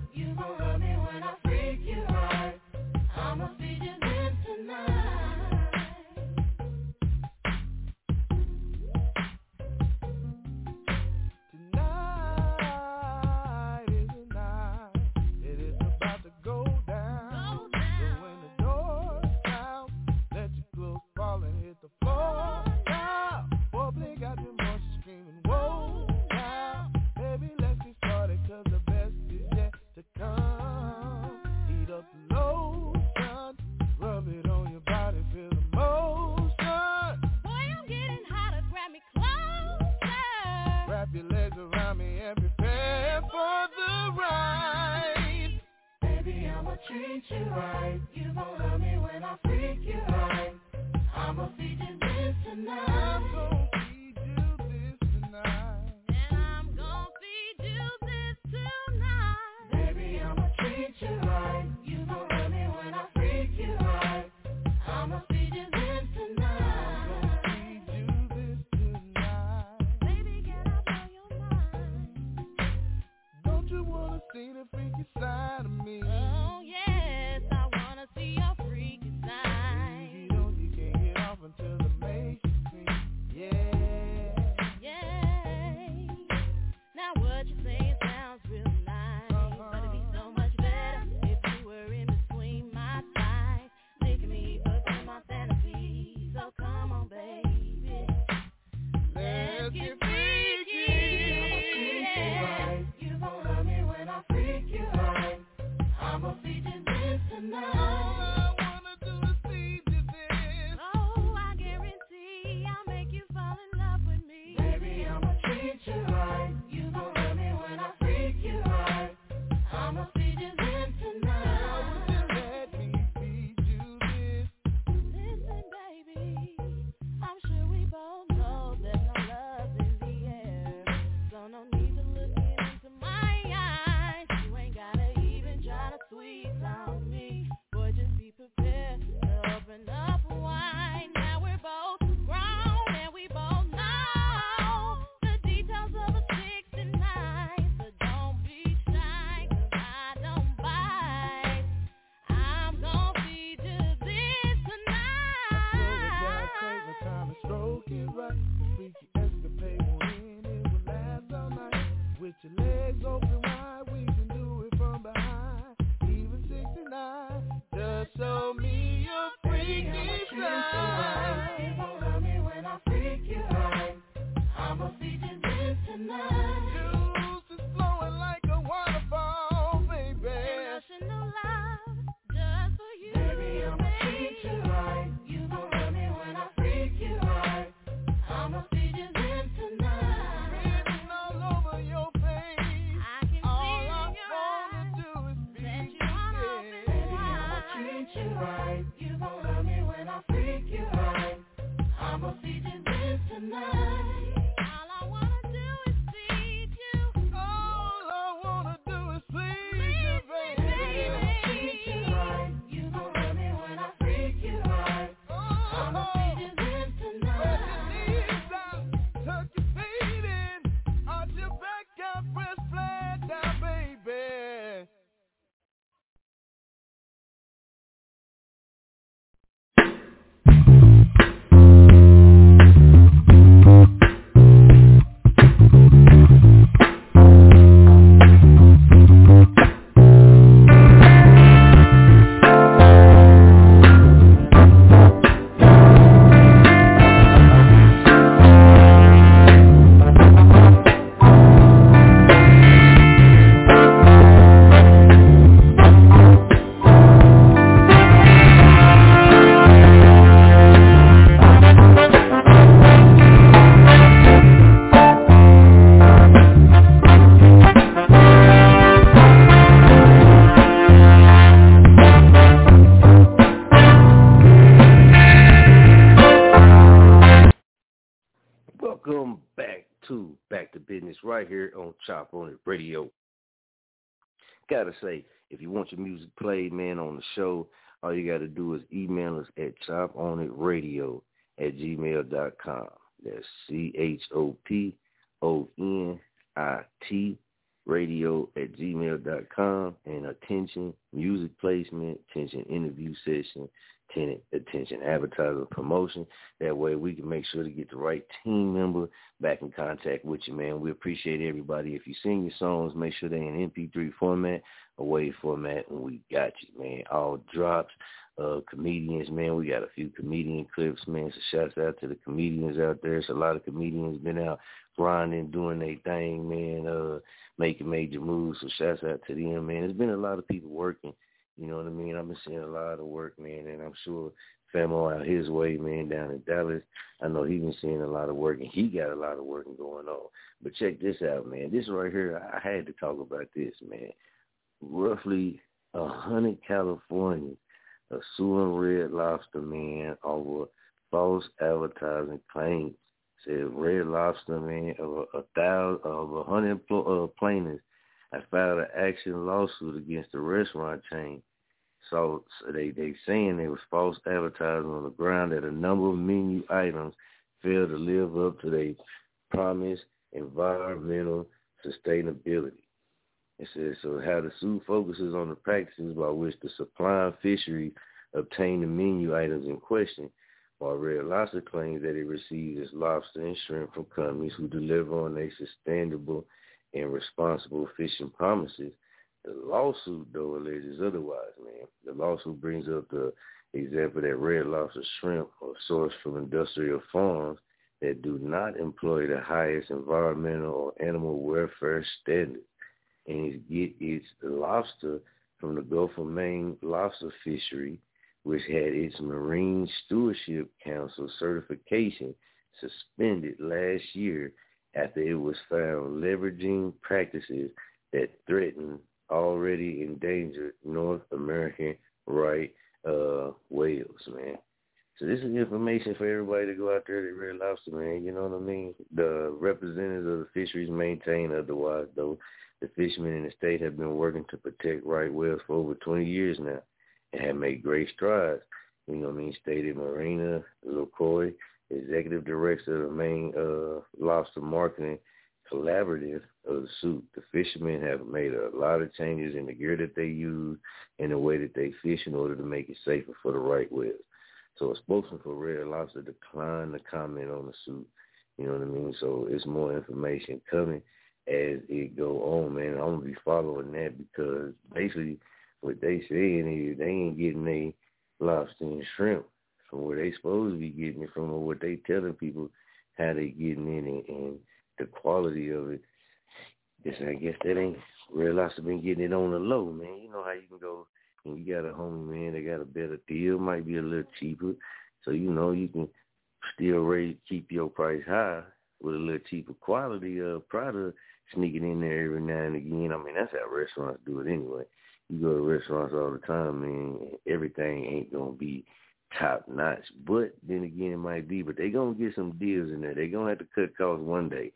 Gotta say, if you want your music played, man, on the show, all you gotta do is email us at choponItradio at gmail gmail.com. That's C-H-O-P-O-N-I-T radio at gmail.com and attention music placement, attention interview session, tenant attention advertising promotion. That way we can make sure to get the right team member back in contact with you, man. We appreciate everybody. If you sing your songs, make sure they're in MP3 format WAV format, and we got you, man. All drops. Uh, comedians, man, we got a few comedian clips, man. So shouts out to the comedians out there. It's a lot of comedians been out grinding, doing their thing, man, uh, making major moves. So shouts out to them, man. There's been a lot of people working you know what I mean? I've been seeing a lot of work, man, and I'm sure Famo out his way, man, down in Dallas. I know he's been seeing a lot of work, and he got a lot of work going on. But check this out, man. This right here, I had to talk about this, man. Roughly a hundred Californians are suing Red Lobster, man, over false advertising claims. Said Red Lobster, man, of a, thousand, of a hundred uh, plaintiffs I filed an action lawsuit against the restaurant chain so, so they they saying there was false advertising on the ground that a number of menu items failed to live up to their promise environmental sustainability. It says so how the suit focuses on the practices by which the supplying fishery obtain the menu items in question, while Red Lobster claims that it receives its lobster and shrimp from companies who deliver on their sustainable and responsible fishing promises the lawsuit, though, alleges otherwise, man. The lawsuit brings up the example that red lobster shrimp are sourced from industrial farms that do not employ the highest environmental or animal welfare standards and get its lobster from the Gulf of Maine lobster fishery, which had its Marine Stewardship Council certification suspended last year after it was found leveraging practices that threaten already endangered North American right uh whales, man. So this is information for everybody to go out there to Red Lobster, man. You know what I mean? The representatives of the fisheries maintain otherwise, though. The fishermen in the state have been working to protect right whales for over 20 years now and have made great strides. You know what I mean? Stated Marianne LaCroix, executive director of the Maine uh, Lobster Marketing collaborative of the suit. The fishermen have made a lot of changes in the gear that they use and the way that they fish in order to make it safer for the right whales. So a spokesman for Red Lobster declined to comment on the suit. You know what I mean? So it's more information coming as it go on, man. I'm gonna be following that because basically what they saying is they ain't getting a lobster and shrimp from where they supposed to be getting it from or what they telling people how they getting in it and the quality of it. Just I guess that ain't lots of been getting it on the low, man. You know how you can go and you got a homie man that got a better deal, might be a little cheaper. So you know you can still raise keep your price high with a little cheaper quality of product sneaking in there every now and again. I mean that's how restaurants do it anyway. You go to restaurants all the time, man. Everything ain't gonna be top notch, but then again it might be. But they gonna get some deals in there. They gonna have to cut costs one day.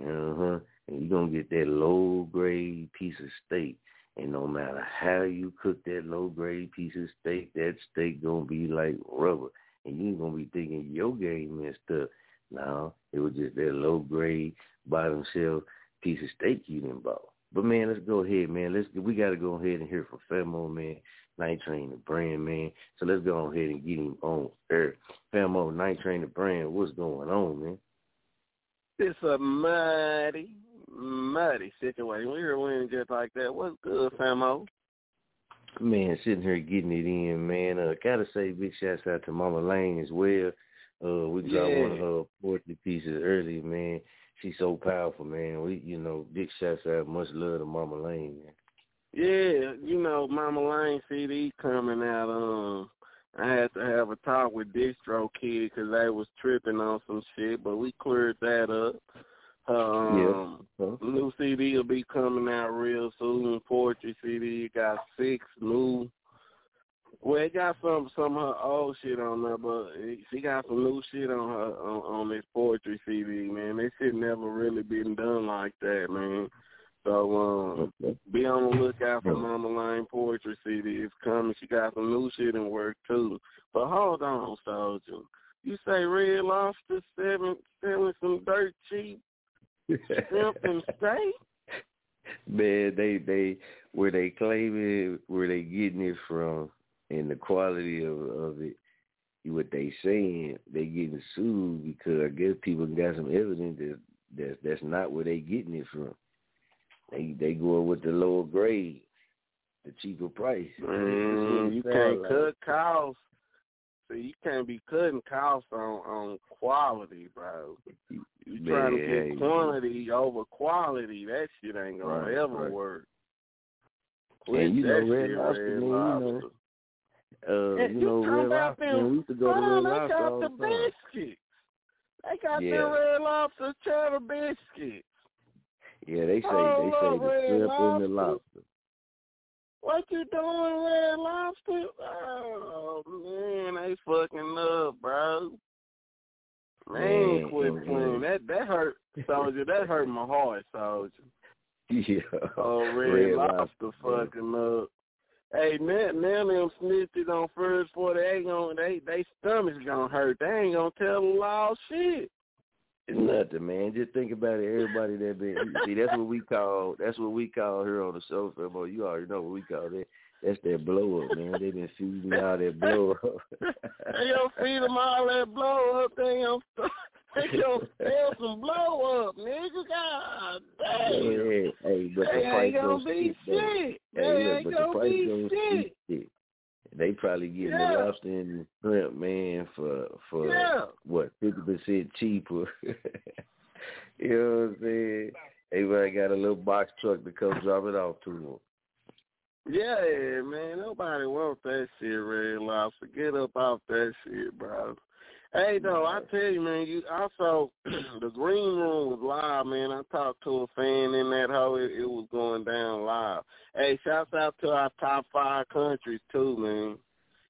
Uh-huh. And you're going to get that low-grade piece of steak. And no matter how you cook that low-grade piece of steak, that steak to be like rubber. And you ain't to be thinking your game messed up. No, it was just that low-grade, bottom shelf piece of steak you didn't buy. But man, let's go ahead, man. Let's we got to go ahead and hear from Famo, man. Night Train the brand, man. So let's go ahead and get him on air. Famo, Night Train the brand. What's going on, man? It's a mighty, mighty situation. We're winning just like that. What's good, Famo? Man, sitting here getting it in, man. Uh, gotta say big shouts out to Mama Lane as well. Uh, we got yeah. one of her poetry pieces early, man. She's so powerful, man. We, you know, big shouts out, much love to Mama Lane, man. Yeah, you know, Mama Lane CD coming out. Um, I had to have a talk with Distro Kid because they was tripping on some shit, but we cleared that up. Um, yeah. Huh? New CD will be coming out real soon. Poetry CD got six new. Well, it got some some of her old shit on there, but she got some new shit on her on, on this poetry CD. Man, this shit never really been done like that, man. So um, be on the lookout for Mama Lane Poetry CD. It's coming. She got some new shit in work too. But hold on, Soldier. You say Red Lobster seven selling some dirt cheap shrimp and steak? Man, they they where they claim it, where they getting it from, and the quality of of it. What they saying, they getting sued because I guess people got some evidence that that's that's not where they getting it from. They they going with the lower grade, the cheaper price. Man, you can't cut costs. So you can't be cutting costs on on quality, bro. You, you trying to Man, get quantity over quality. That shit ain't gonna Right, ever right. work. And you know, that Red shit, Lobster, Red man, you know, Lobster. Uh, And you you know, Red Lobster, them- man, we used to go to Red Lobster got all the the time. biscuits. They got Yeah. the red lobster cheddar biscuits. Yeah, they say Oh, they say the shrimp and the Lobster. What you doing, red lobster? Oh man, they fucking up, bro. Man, Man, quit playing. man. That that hurt, soldier. That hurt my heart, soldier. Yeah. Oh, red, Red lobster, Lobster, fucking up. Hey, man, man, them snitches on first forty, they gonna they they stomachs gonna hurt. They ain't gonna tell the law shit. It's nothing, man. Just think about it. Everybody that been see, that's what we call that's what we call here on the show, Famo. You already know what we call that. That's that blow up, man. They been feeding all that blow up. They gonna feed them all that blow up. They gonna they gonna sell some blow up, nigga. God damn. Yeah, hey, but the They price ain't gonna be shit. They ain't but the gonna be shit. They probably getting Yeah. the lobster and the shrimp, man, for for Yeah. what fifty percent cheaper. you know what I'm saying? Everybody got a little box truck to come drop it off to them. Yeah, man. Nobody wants that shit, Red Lobster. Get up off that shit, bro. Hey, though, I tell you, man. You also the green room was live, man. I talked to a fan in that hole. It, it was going down live. Hey, shouts out to our top five countries too, man.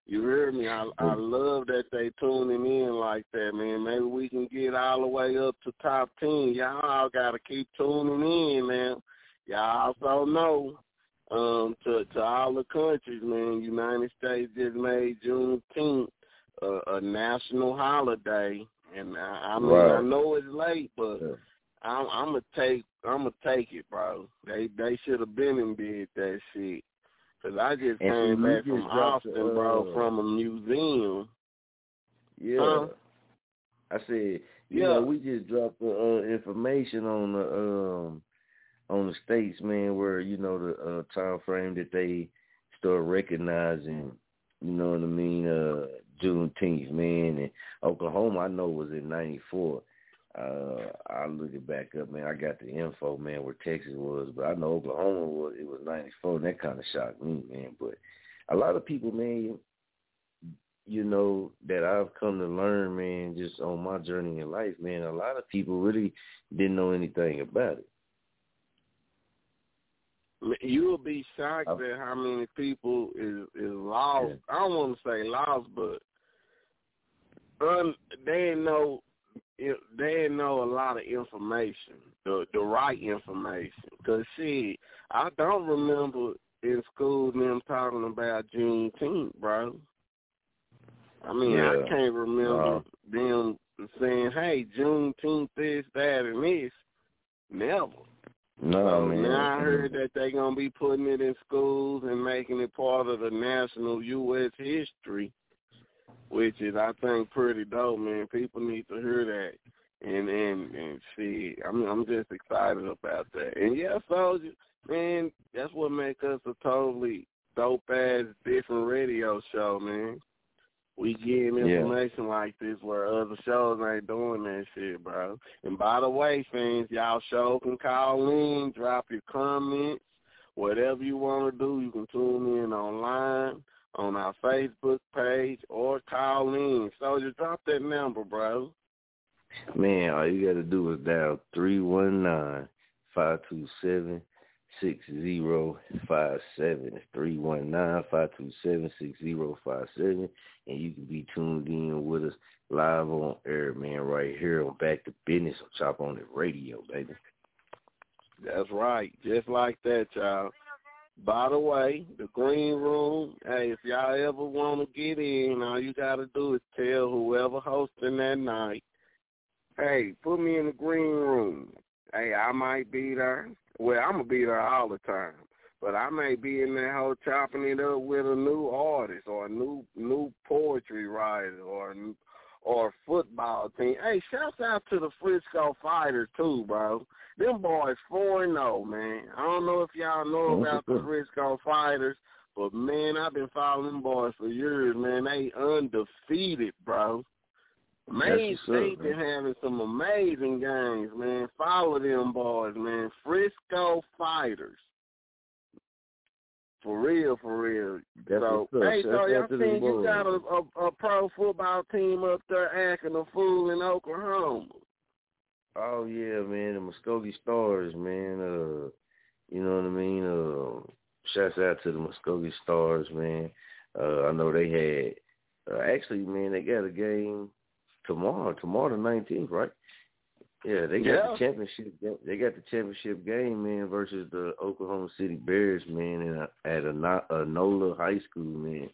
You hear me. I I love that they tuning in like that, man. Maybe we can get all the way up to top ten. Y'all all gotta keep tuning in, man. Y'all also know um, to to all the countries, man. United States just made Juneteenth a, a national holiday, and I, I mean I know it's late, but I'm I'm gonna take I'm gonna take it, bro. They they should have been and did that shit. Cause I just And came back from just dropped the, Austin, bro, uh, from a museum. Yeah. Huh? I said, you Yeah. know, we just dropped the uh, information on the um on the states, man, where you know the uh, time frame that they start recognizing, you know what I mean, uh Juneteenth, man, and Oklahoma, I know was in '94. Uh, I'll look it back up, man. I got the info, man, where Texas was, but I know Oklahoma was it was '94, and that kind of shocked me, man. But a lot of people, man, you know, that I've come to learn, man, just on my journey in life, man, a lot of people really didn't know anything about it. You'll be shocked at how many people is is lost. I don't want to say lost, but un, they didn't know they didn't know a lot of information, the the right information. Cause see, I don't remember in school them talking about Juneteenth, bro. I mean, Yeah. I can't remember Uh, them saying, "Hey, Juneteenth, this, that, and this." Never. No, So man. now I heard that they're gonna be putting it in schools and making it part of the national U.S. history, which is I think pretty dope, man. People need to hear that and and and see. I'm I'm just excited about that. And yeah, soldier, man, that's what makes us a totally dope ass different radio show, man. We getting Yeah. information like this where other shows ain't doing that shit, bro. And by the way, fans, y'all show can call in, drop your comments, whatever you want to do. You can tune in online on our Facebook page or call in. So just drop that number, bro. Man, all you got to do is dial three one nine five two seven six zero five seven. Three one nine five two seven six zero five seven, and you can be tuned in with us live on air, man, right here on Back to Bizness on Chop On It Radio, baby. That's right. Just like that, y'all. By the way, the green room, hey, if y'all ever want to get in, all you got to do is tell whoever hosting that night, hey, put me in the green room. Hey, I might be there. Well, I'm gonna be there all the time, but I may be in that hole chopping it up with a new artist or a new new poetry writer or or football team. Hey, shouts out to the Frisco Fighters too, bro. Them boys four and zero, man. I don't know if y'all know about the Frisco Fighters, but man, I've been following them boys for years, man. They undefeated, bro. Maine State been having some amazing games, man. Follow them boys, man. Frisco Fighters. For real, for real. That's so, hey, so y'all think you got a, a, a pro football team up there acting a fool in Oklahoma? Oh yeah, man, the Muskogee Stars, man. Uh, you know what I mean. Uh, shouts out to the Muskogee Stars, man. Uh, I know they had uh, actually, man, they got a game tomorrow. Tomorrow the nineteenth, right? Yeah, they got Yeah. the championship. They got the championship game, man, versus the Oklahoma City Bears, man, in at a, no- Inola High School, man.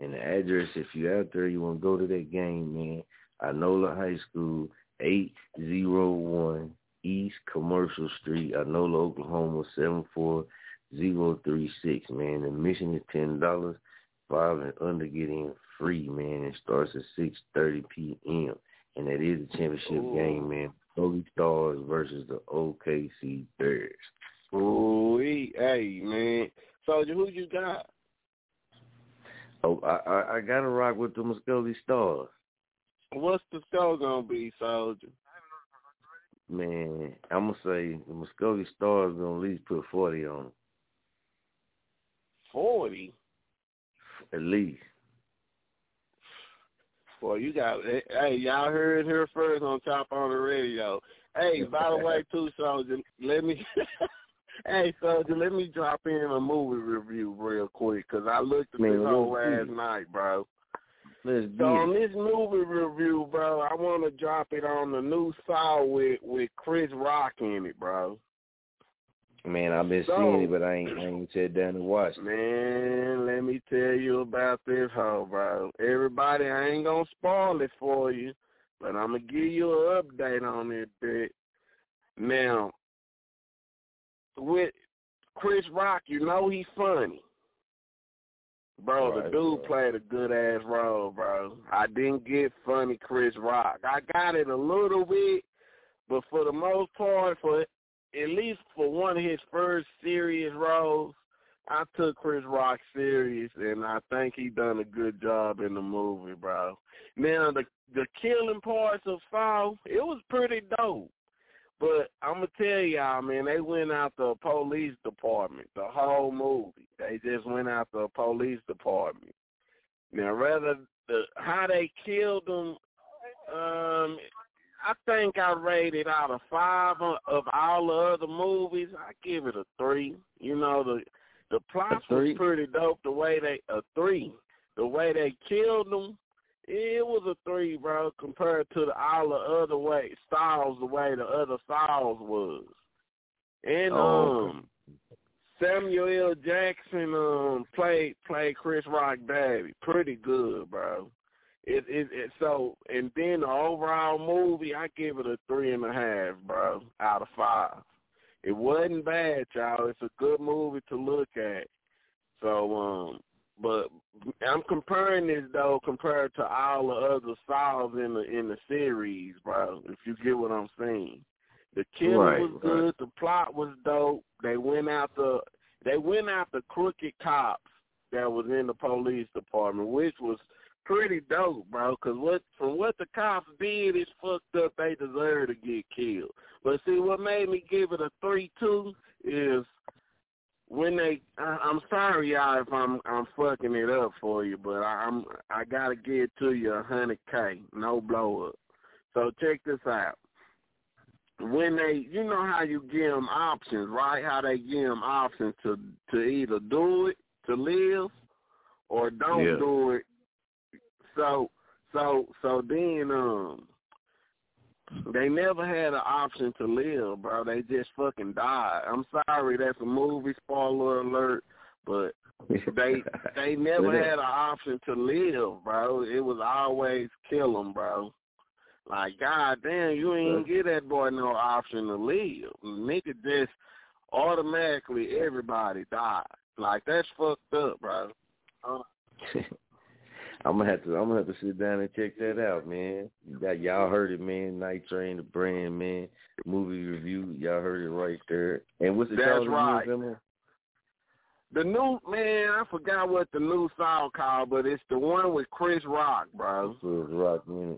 And the address, if you're out there, you want to go to that game, man. Inola High School, 801 East Commercial Street, Inola, Oklahoma, 74036, man. The admission is $10. Five and under get in free, man. It starts at 6.30 p.m. And that is a championship Ooh. game, man. Holy Stars versus the OKC Bears. Ooh, hey man. Soldier, who you got? Oh, I, I, I got to rock with the Muskogee Stars. What's the score gonna be, Soldier? Man, I'm gonna say the Muskogee Stars gonna at least put forty on. Them. Forty. at least. Boy, you got hey, y'all heard it here first on Top on the Radio. Hey, by the way, too, Soldier, let me Hey, Soldier, let me drop in a movie review real quick because I looked at Man, this whole last night, bro. Let's So on this movie review, bro, I want to drop it on the new Saw with with Chris Rock in it, bro. Man, I've been So- seeing it, but I ain't I ain't sat down and watched it. Man, let me tell you about this hoe, bro. Everybody, I ain't gonna spoil it for you, but I'm gonna give you an update on it bit. Now, with Chris Rock, you know he's funny. Bro, the dude bro. played a good ass role, bro. I didn't get funny Chris Rock. I got it a little bit, but for the most part, for at least for one of his first serious roles, I took Chris Rock serious, and I think he done a good job in the movie, bro. Now the the killing parts of Saw, it was pretty dope. But I'm gonna tell y'all, man, they went out the police department the whole movie. They just went out the police department. Now, rather the how they killed them, um, I think I rated out of five of of all the other movies. I give it a three. You know the the plot was pretty dope. The way they a three, the way they killed them, it was a three, bro. Compared to the, all the other way styles, the way the other styles was, and Oh, um. Samuel L. Jackson um played played Chris Rock Baby pretty good, bro. It, it it so and then the overall movie I give it a three and a half, bro, out of five. It wasn't bad, y'all. It's a good movie to look at. So um but I'm comparing this though compared to all the other styles in the in the series, bro, if you get what I'm saying. The killing Right, was right. good, the plot was dope. They went the they went after crooked cops that was in the police department, which was pretty dope, bro. Because what from what the cops did is fucked up. They deserve to get killed. But see, what made me give it a three two is when they. I, I'm sorry, y'all, if I'm I'm fucking it up for you, but I, I'm I gotta give to you a hundred k, no blow up. So check this out when they, you know how you give them options, right? How they give them options to to either do it to live or don't Yeah. do it. So so so then um they never had an option to live, bro. They just fucking died. I'm sorry, that's a movie spoiler alert, but they they never had an option to live, bro. It was always kill 'em, bro. Like, god damn, you ain't get that boy no option to live. Nigga just automatically everybody died. Like that's fucked up, bro. Uh, I'm gonna have to I'm gonna have to sit down and check that out, man. That y'all heard it, man. Night Train, the brand, man. Movie review, y'all heard it right there. And what's the That's right. the new man, I forgot what the new song called, but it's the one with Chris Rock, bro. Chris Rock, man.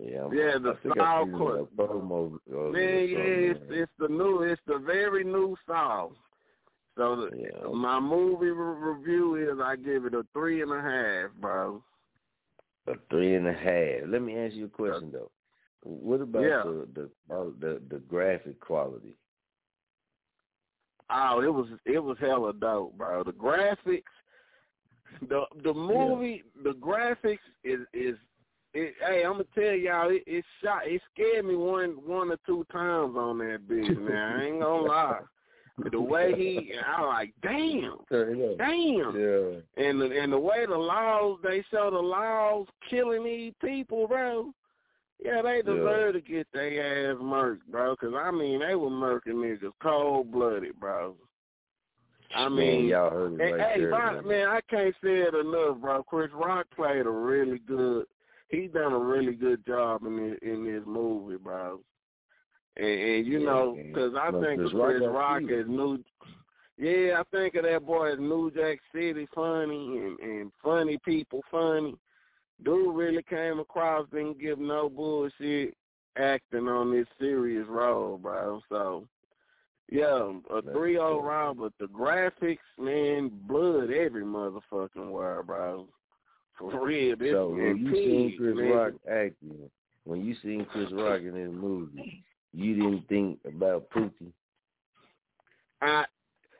Yeah, I'm, Yeah, the song seen called- a promo. Man, yeah, it's, it's the new, it's the very new song. So the, my movie re- review is I give it a three and a half, bro. A three and a half. Let me ask you a question though. What about Yeah. the the, uh, the the graphic quality? Oh, it was it was hella dope, bro. The graphics, the the movie, the graphics is is. It, hey, I'm gonna tell y'all, it, it shot. It scared me one one or two times on that bitch. Man, I ain't gonna lie. The way he, I was like, damn, damn. Yeah. And the and the way the laws, they show the laws killing these people, bro. Yeah, they deserve to get their ass murked, bro. Cause I mean, they were murking niggas cold blooded, bro. I Man, mean, y'all heard it hey, right hey, there, man. man, I can't say it enough, bro. Chris Rock played a really good. He done a really good job in this, in this movie, bro. And, and you Yeah, know, because I think Chris of Rock Chris Rock fever. as new. Yeah, I think of that boy as New Jack City funny and, and funny people funny. Dude really came across, didn't give no bullshit acting on this serious role, bro. So, yeah, a three oh round, but the graphics, man, blood every motherfucking word, bro. For real, this So when you seen Chris man. Rock acting, when you seen Chris Rock in this movie, you didn't think about Pookie. I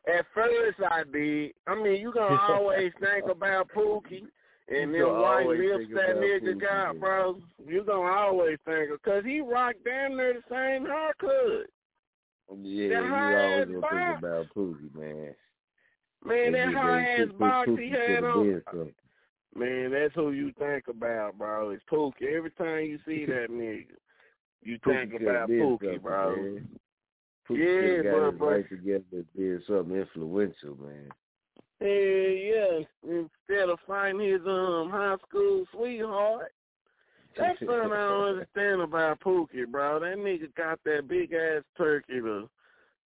at first I did. I mean, you gonna always think about Pookie and gonna white lips that nigga got, bro. You gonna always think of cause he rocked damn near the same haircut. Yeah, That you always gonna think about Pookie, man. Man, that high ass box he had on. Man, that's who you think about, bro. It's Pookie. Every time you see that nigga, you Pookie think about Pookie, bro. man. Pookie Yeah, got but- his but- life together and did something influential, man. Hey, yeah. Instead of finding his um high school sweetheart. That's something I don't understand about Pookie, bro. That nigga got that big ass turkey to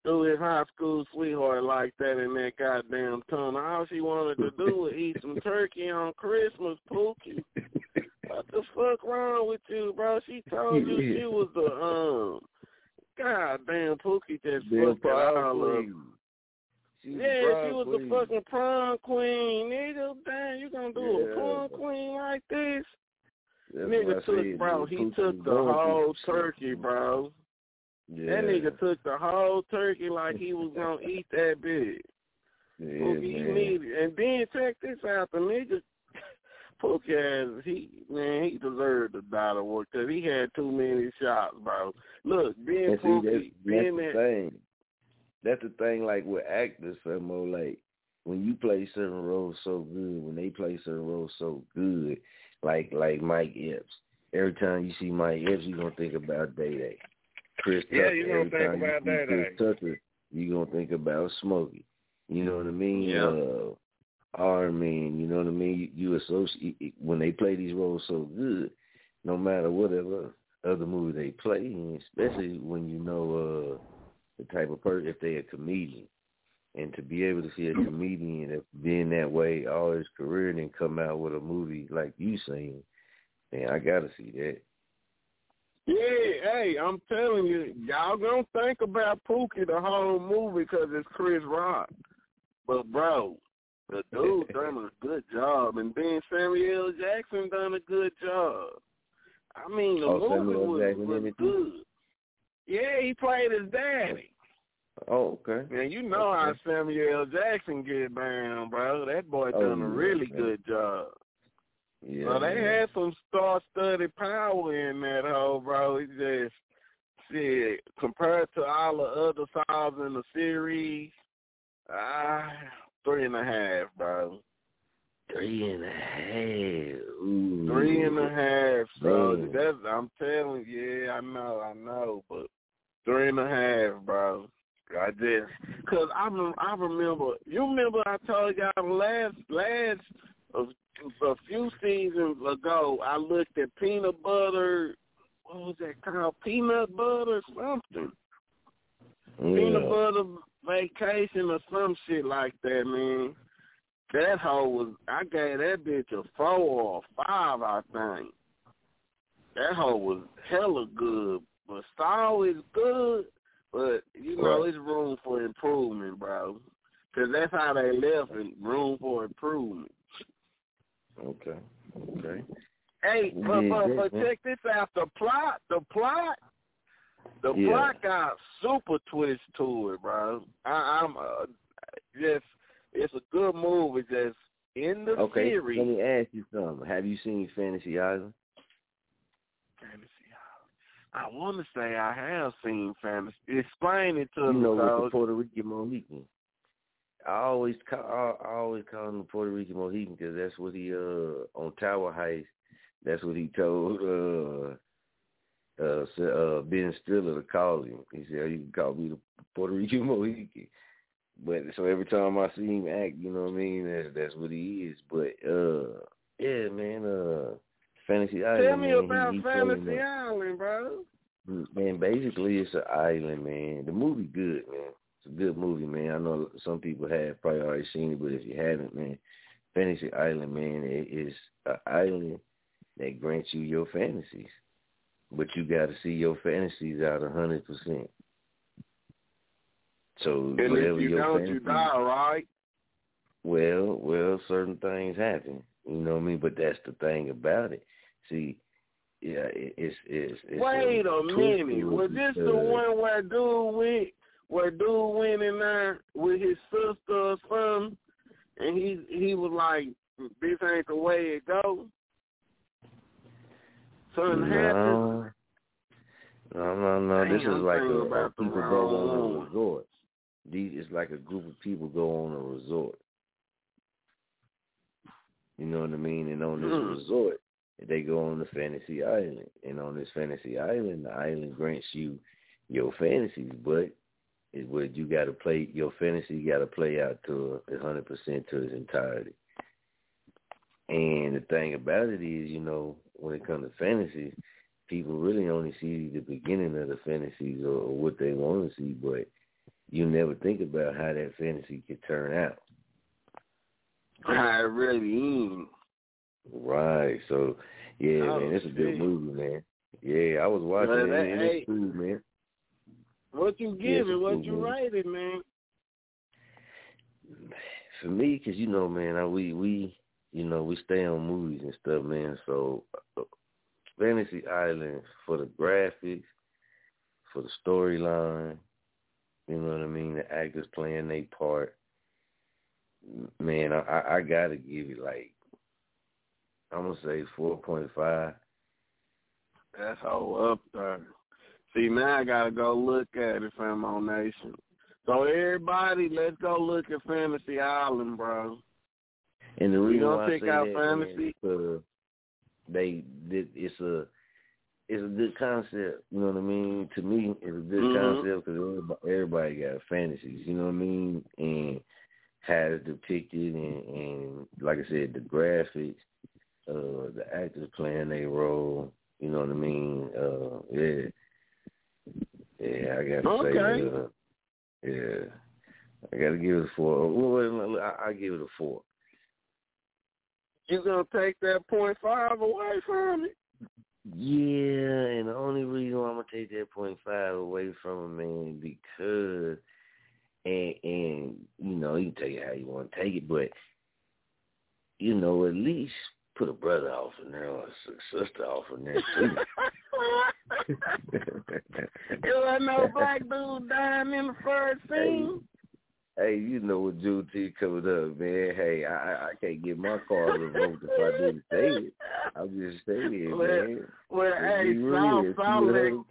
do his high school sweetheart like that in that goddamn tunnel. All she wanted to do was eat some turkey on Christmas, Pookie. What the fuck wrong with you, bro? She told you she was the um goddamn Pookie just Damn fucked all up. queen. She was Yeah, she was queen. the fucking prom queen, nigga. Damn, you gonna do a Yeah. prom queen like this? That's nigga took, said, bro. He took the whole turkey, bro. Yeah. That nigga took the whole turkey like he was gonna eat that bitch. Yeah, Pookie, you need it. And then check this out, the nigga. Pookie has he man, he deserved the dollar work because he had too many shots, bro. Look, being And see, Pookie, that's, being that's the that thing. That's the thing, like with actors, Famo, like when you play certain roles so good, when they play certain roles so good, like like Mike Epps. Every time you see Mike Epps, you gonna think about Day Day. Chris Yeah, Tucker. you gonna Every think about you see Day Chris Tucker, you gonna think about Smokey. You know what I mean? Yeah. Uh, Iron Man. You know what I mean? You, you associate when they play these roles so good, no matter whatever other movie they play, especially when you know uh the type of person if they're a comedian. And to be able to see a comedian that being that way all his career and then come out with a movie like you saying, man, I gotta see that. Yeah, hey, I'm telling you, y'all gonna think about Pookie the whole movie because it's Chris Rock. But bro, the dude done a good job, and then Samuel Jackson done a good job. I mean, the Oh, movie Samuel was, Jackson was in it too? good. Yeah, he played his daddy. Oh, okay. Man, you know how Samuel Jackson get down, bro. That boy Oh, done a really good job. Yeah. So they man. had some star-studded power in that hole, bro. It just shit compared to all the other Saws in the series, ah, three and a half, bro. Three and a half. Ooh. Three and a half. So Man. that's I'm telling you, yeah, I know, I know, but three and a half, bro. I just, cause I I remember. You remember I told y'all last last a, a few seasons ago. I looked at peanut butter. What was that called? Peanut butter something. Peanut butter vacation or some shit like that, man. That hoe was. I gave that bitch a four or a five, I think. That hoe was hella good, but style is good. But you know, Right. it's room for improvement, bro. Cause that's how they left it. Room for improvement. Okay. Okay. Hey, but, but, but check this out. The plot, the plot, the Yeah. plot got super twist to it, bro. I, I'm uh, just, it's a good movie. Just in the Okay. series. Let me ask you something. Have you seen Fantasy Island? Fantasy Island. I want to say I have seen fantasy. Explain it to You me, You know, with the. Puerto Rican Mohican. I always call I, I always call him the Puerto Rican Mohican because that's what he uh on Tower Heist. That's what he told uh uh uh Ben Stiller to call him. He said you can call me the Puerto Rican Mohican. But so every time I see him act, you know what I mean. That's that's what he is. But uh yeah, man. Uh, Fantasy Island. Tell me man, about he, he Fantasy. Island, bro. Man, basically it's an island, man. The movie good, man. It's a good movie, man. I know some people have probably already seen it, but if you haven't, man, Fantasy Island, man, it is an island that grants you your fantasies. But you got to see your fantasies out a hundred percent. So And whatever if you your don't, fantasy, you die, right? well, well, certain things happen. You know what I mean? But that's the thing about it. See, yeah, it, it's it's. it's Wait a twist minute. Was this the one where dude went, where dude went in there with his sister or something, and he he was like, "This ain't the way it goes." Something happened. No, no, no, no. This is I'm like a, thinking a about the people go on a resort. These it's like a group of people go on a resort. You know what I mean? And on this Hmm. resort, they go on the fantasy island. And on this fantasy island, the island grants you your fantasies, but it would you got to play your fantasy. got to play out to a hundred percent to its entirety. And the thing about it is, you know, when it comes to fantasies, people really only see the beginning of the fantasies or, or what they want to see, but you never think about how that fantasy could turn out. I really is. Right. So, yeah, Oh, man, it's a good movie, man. Yeah, I was watching that- and hey, it's cool, man. What you Yeah, give a it? What cool you rate it, man? For me, because you know, man, I, we we you know we stay on movies and stuff, man. So, uh, Fantasy Island for the graphics, for the storyline, you know what I mean. The actors playing their part. Man, I I, gotta give it like I'm gonna say four point five. That's all up there. See, now I gotta go look at it, Famo Nation. So everybody, let's go look at Fantasy Island, bro. And the reason why I say out that, fantasy? is 'cause they did. It's a it's a good concept. You know what I mean? To me, it's a good Mhm. concept because everybody, everybody got fantasies. You know what I mean? And how it's depicted, and, and like I said, the graphics, uh, the actors playing their role. You know what I mean? Uh, yeah, yeah. I gotta Okay. say, uh, yeah. I gotta give it a four. Well, I, I give it a four. You gonna take that point five away from it? Yeah, and the only reason why I'm gonna take that point five away from him, man, because and and you know, you can take it how you want to take it, but you know, at least put a brother off in there or a sister off in there too. It wasn't no black dude dying in the first scene. Hey, you know what June T coming up, man. Hey, I I- I can't get my car revoked if I didn't say it. I'm just saying, Well, man. well, hey, real. South Lake,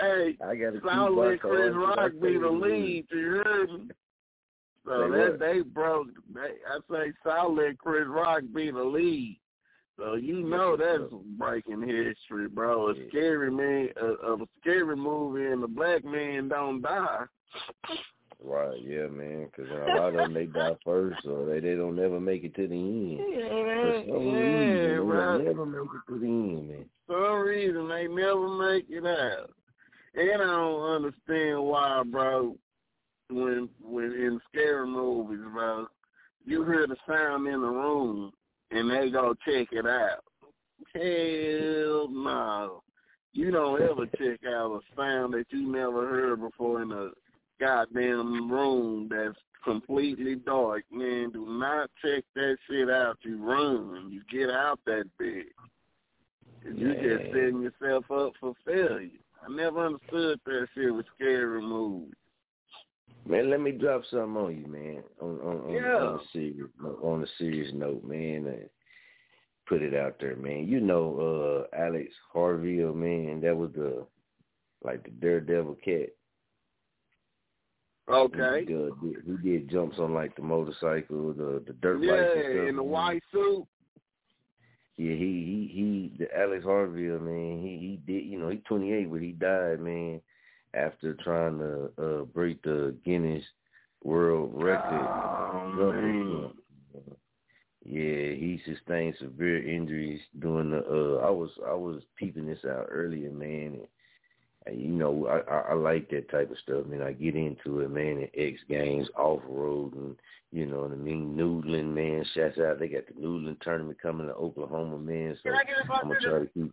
hey, I gotta keep South Chris Rock be the lead. You heard me? So Say that what? they broke. They, I say South Lake Chris Rock be the lead. So you know that's breaking history, bro. A scary man, a, a scary movie, and the black man don't die. Right, yeah, man. Because a lot of them they die first, or they they don't never make it to the end. Yeah, For some Yeah, reason, they never make it to the end, man. Some reason they never make it out. And I don't understand why, bro. When when in scary movies, bro, you hear the sound in the room and they go check it out. Hell no. You don't ever check out a sound that you never heard before in a goddamn room that's completely dark. Man, do not check that shit out. You run. You get out that bed. You just setting yourself up for failure. I never understood that shit with scary movies. Man, let me drop something on you, man. On on, on, Yeah. on a serious on a serious note, man. Uh, put it out there, man. You know, uh Alex Harville, man. That was the like the daredevil cat. Okay. He did, he did jumps on like the motorcycle, the the dirt bike? yeah, bikes and stuff. in the white suit. Yeah, he he he the Alex Harville man, he he did you know, he's twenty eight but he died, man, after trying to uh break the Guinness World Record. Oh. Yeah, he sustained severe injuries during the uh I was I was peeping this out earlier, man, and you know, I, I I like that type of stuff, man. I get into it, man, and X Games, off road, and you know what I mean. Noodling, man, shouts out. They got the noodling tournament coming to Oklahoma, man. So I'm gonna try to keep.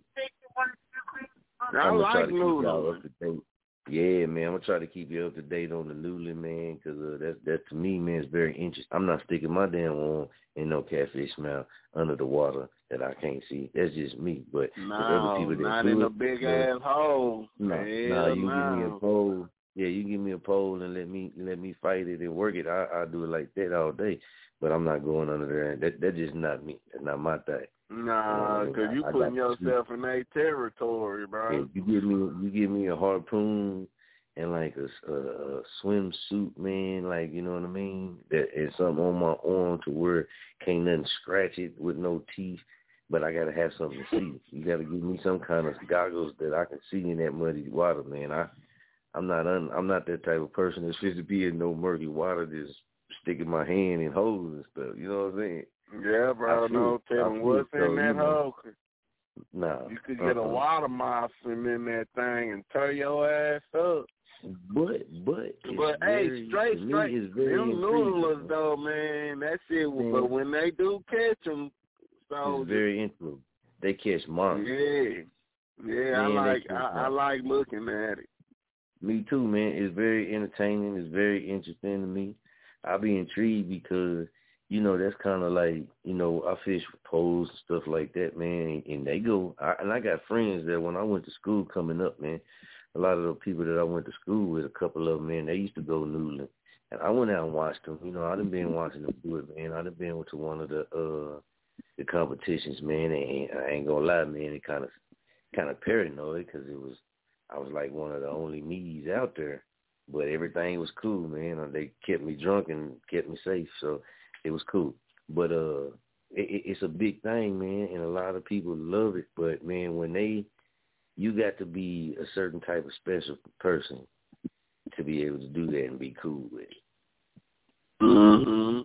I'm gonna try to keep y'all up to date. Yeah, man, I'm gonna try to keep you up to date on the noodling, man, 'cause uh, that that to me, man, is very interesting. I'm not sticking my damn arm in no catfish mouth under the water that I can't see. That's just me. But there's other No, people that not do in it, a big man. ass hole. No, Hell no, you give me a pole. Yeah, you give me a pole and let me let me fight it and work it. I I do it like that all day. But I'm not going under there. That that's just not me. That's not my thing. Nah, because you I- I putting you. yourself in their territory, bro. If you give me you give me a harpoon and like a, a, a swimsuit, man, like you know what I mean, that and something on my arm to where can't nothing scratch it with no teeth. But I gotta have something to see. You gotta give me some kind of goggles that I can see in that muddy water, man. I I'm not un, I'm not that type of person that's supposed to be in no murky water just sticking my hand in holes and stuff. You know what I'm saying? Yeah, bro. I No. I telling feel what's. So, in that hole. Nah. You could get a uh-uh. water mossing in that thing and tear your ass up. But but But very, hey, straight, me, straight, very them noodlers though, man, that shit. But when they do catch them, so It's very interesting. They catch monsters. yeah, yeah, I Man, they like, I, I like looking at it. Me too, man. It's very entertaining. It's very interesting to me. I be intrigued because you know that's kind of like you know I fish with poles and stuff like that, man. And they go, I, and I got friends that when I went to school coming up, man. A lot of the people that I went to school with, a couple of them, man, they used to go noodling, and I went out and watched them. You know, I done been watching them do it, man. I done been to one of the uh the competitions, man. And I ain't gonna lie, man. It kind of kind of paranoid because it was I was like one of the only me's out there, but everything was cool, man. They kept me drunk and kept me safe, so it was cool. But uh, it, it- it's a big thing, man, and a lot of people love it. But man, when they, you got to be a certain type of special person to be able to do that and be cool with it. Mm-hmm.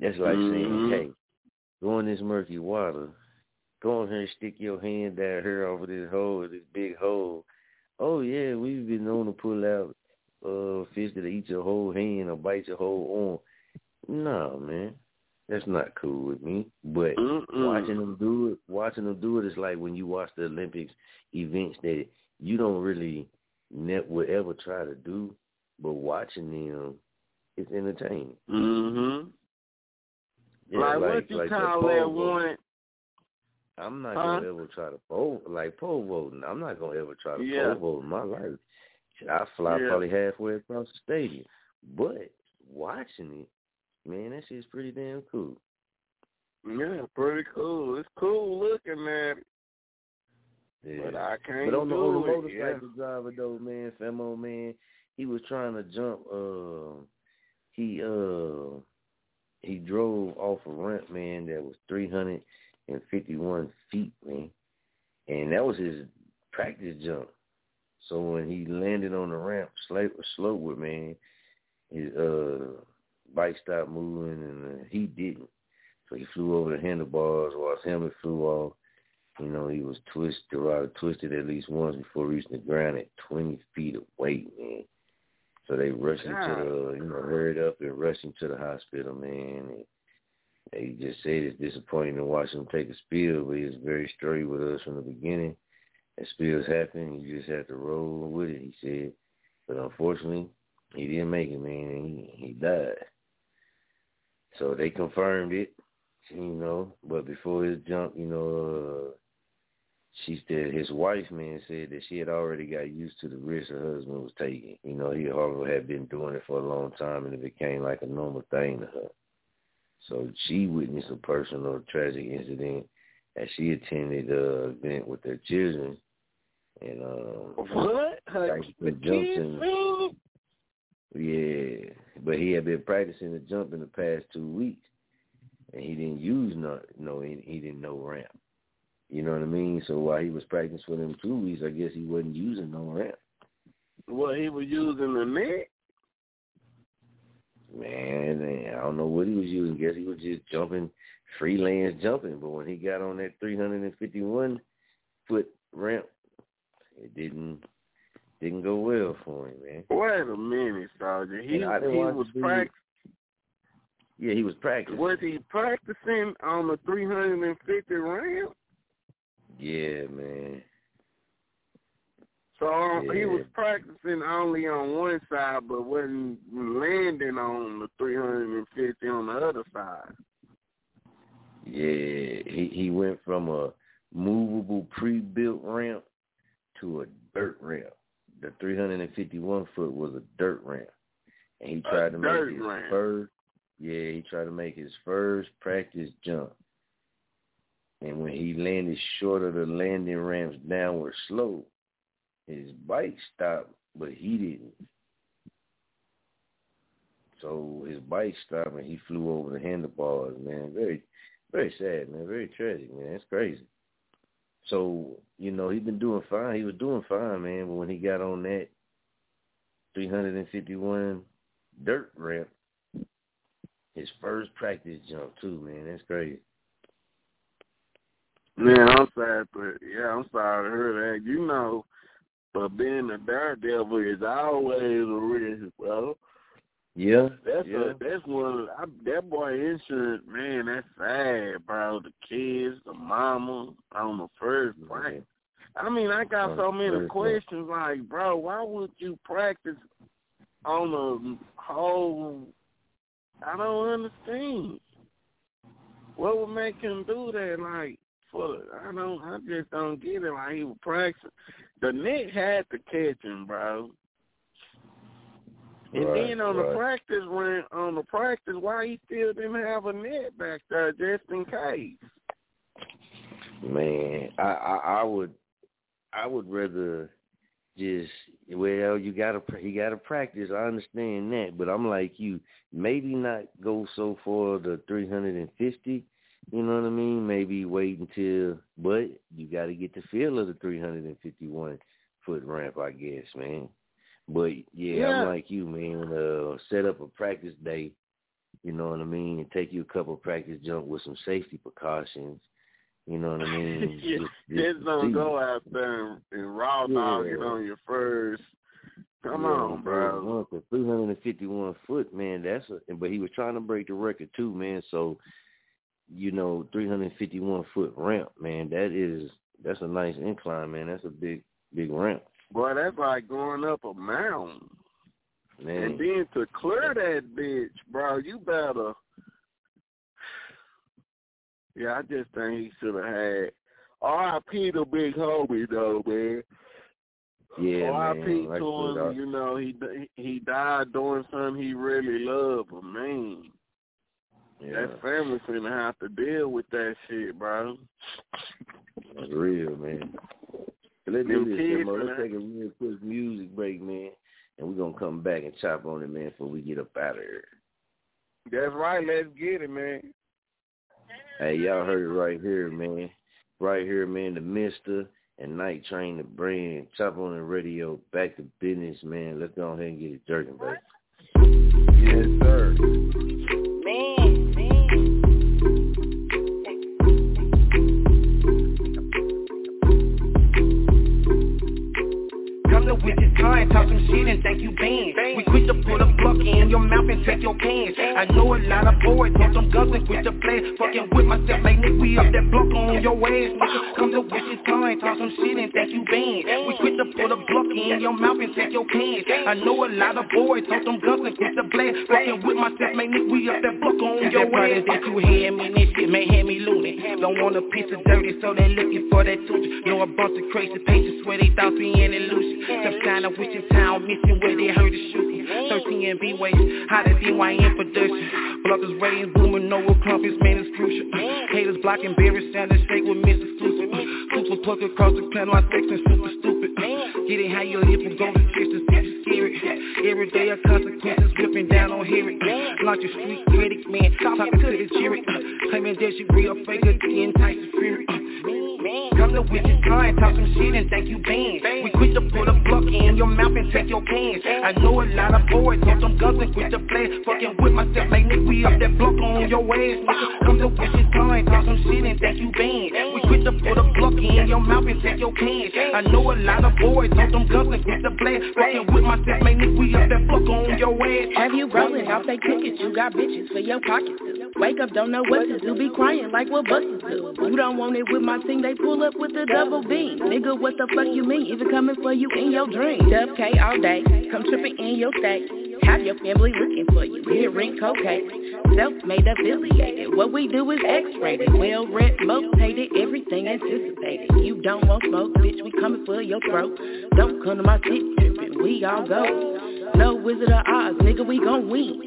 That's like Mhm. saying, hey, go in this murky water, go in here and stick your hand down here over this hole, this big hole. Oh yeah, we've been known to pull out uh fish that eat your whole hand or bite your whole arm. No, man. That's not cool with me. But Mm-mm. watching them do it watching them do it is like when you watch the Olympics events that you don't really ne- would ever try to do, but watching them it's entertaining. Mm-hmm. Yeah, like, what you like call that one? I'm not Huh? gonna ever try to pole like pole vaulting. I'm not gonna ever try to Yeah. pole vault in my life. I fly Yeah. probably halfway across the stadium, but watching it, man, that shit's pretty damn cool. Yeah, pretty cool. It's cool looking it, Yeah. but I can't But on the, do on the motorcycle driver though, man, Famo man, he was trying to jump. Uh, he uh he drove off a ramp, man, that was three hundred and fifty one feet, man. And that was his practice jump. So when he landed on the ramp, slope, slope with man, his uh bike stopped moving and uh, he didn't. So he flew over the handlebars while his helmet flew off. You know, he was twisted, the rider twisted at least once before reaching the ground at 20 feet weight, man. So they rushed him to the, you know, hurried up and rushed him to the hospital, man. And they just said it's disappointing to watch him take a spill, but he was very straight with us from the beginning. As spills happen, you just have to roll with it, he said. But unfortunately, he didn't make it, man. And he, he died. So they confirmed it, you know. But before his jump, you know, uh, she said his wife, man, said that she had already got used to the risk her husband was taking. You know, he Harvill had been doing it for a long time, and it became like a normal thing to her. So she witnessed a personal tragic incident as she attended a event with their children, and um, what? Her, the jumps yeah, but he had been practicing the jump in the past two weeks, and he didn't use no, no, he, he didn't know ramp. You know what I mean? So while he was practicing for them two weeks, I guess he wasn't using no ramp. Well, he was using the net. Man, man, I don't know what he was using. Guess he was just jumping, freelance jumping. But when he got on that 351 foot ramp, it didn't didn't go well for him, man. Wait a minute, Sergeant. He, he was practicing. Yeah, he was practicing. Was he practicing on the 350 ramp? Yeah, man. So um, yeah. he was practicing only on one side, but wasn't landing on the 350 on the other side. Yeah, he he went from a movable pre-built ramp to a dirt ramp. The 351 foot was a dirt ramp, and he tried a to make his ramp. first. Yeah, he tried to make his first practice jump. And when he landed short of the landing ramp's downward slope, his bike stopped, but he didn't. So his bike stopped and he flew over the handlebars, man. Very, very sad, man. Very tragic, man. It's crazy. So, you know, he's been doing fine. He was doing fine, man. But when he got on that 351 dirt ramp, his first practice jump, too, man. That's crazy. Man, I'm sad, but yeah, I'm sorry to hear that. You know, but being a daredevil is always a risk, bro. Yeah, that's yeah. A, that's one. I, that boy insurance, man. That's sad, bro. The kids, the mama on the first practice. I mean, I got so many questions. Like, bro, why would you practice on a whole? I don't understand. What would make him do that? Like, for I don't, I just don't get it. Like he was practicing. The net had to catch him, bro. And Right, then on right. the practice run, on the practice, why he still didn't have a net back there just in case? Man, I, I I would I would rather just well you gotta he gotta practice. I understand that, but I'm like you. Maybe not go so far the 350. You know what I mean? Maybe wait until, but you got to get the feel of the 351 foot ramp, I guess, man. But yeah, Yeah. I'm like you, man. Uh, set up a practice day. You know what I mean, and take you a couple of practice jump with some safety precautions. You know what I mean? Yeah, Just- just just don't go out there and, and raw dog it Yeah. on your first. Come Yeah, on, bro. For 351 foot, man. That's a. But he was trying to break the record too, man. So, you know, 351 foot ramp, man. That is that's a nice incline, man. That's a big big ramp, Boy, that's like going up a mountain. man. And then to clear that bitch, bro, you better. Yeah, I just think he should have had. R.I.P. the big homie though, man. yeah, R.I.P. Like to him. Uh, you know, he he died doing something he really loved. But man, yeah, that family finna have to deal with that shit, bro. that's real, man. Let's do this, man. Let's take a real quick music break, man, and we're gonna come back and chop on it, man, before we get up out of here. That's right. Let's get it, man. Hey, y'all heard it right here, man. Right here, man, the Mister and Night Train the brand. Chop on the radio, Back to Bizness, man. Let's go ahead and get it jerking, baby. Yes, sir. With this time, talk some shit and think you banned. We quit to put a block in your mouth and take your cans. I know a lot of boys want some guns and quit to play. Fucking with myself, make nigga, we up that block on your ass. Nigga. Come to with this time, talk some shit and think you banned. We quit to put a block in your mouth and take your cans. I know a lot of boys want some guns and quit to play. Fucking with myself, make nigga, we up that block on your ass. that you hear me, this shit may hear me loony. Don't want a piece of dirty, so they looking for that tooth. Know a bunch of crazy patients swear they thoughts be an illusion. Kind of witch in town missing where they heard the shooting. 13 B way, how the DYN production. Blockers raising, booming, no clumpers, man, is crucial. Haters blocking, Barry Sanders, shake with Miss Exclusive. Super plug across the plan, my section super stupid. Get it how you live and go to church, is scary. Every day a consequences, whipping down on hear it. Launch a street critic, man, talking to the jury. Claiming that you real fake, the entice the fury. Come to with your time, talk some shit and thank you banned. We quit to put a block in your mouth and take your cans. I know a lot of boys want some guns and quit to play. Fucking with myself, make nigga, we up that block on your ass. Come to with your time, talk some shit and thank you banned. We quit to put a block in your mouth and take your cans. I know a lot of boys want some guns and quit to play. Fucking with myself, make nigga, we up that block on your ass. Have you rolling off they tickets? You got bitches for your pockets. Wake up, don't know what to do, be crying like what buses do. You don't want it with my team, they pull up with the double B. Nigga, what the fuck you mean? Even coming for you in your dream. Dub K all day, come tripping in your state. Have your family looking for you, hearing cocaine. Self-made affiliated, what we do is X-rated. Well-read, motivated, everything anticipated. You don't want smoke, bitch, we coming for your throat. Don't come to my city tripping, we all go. No Wizard of Oz, nigga, we gon' win.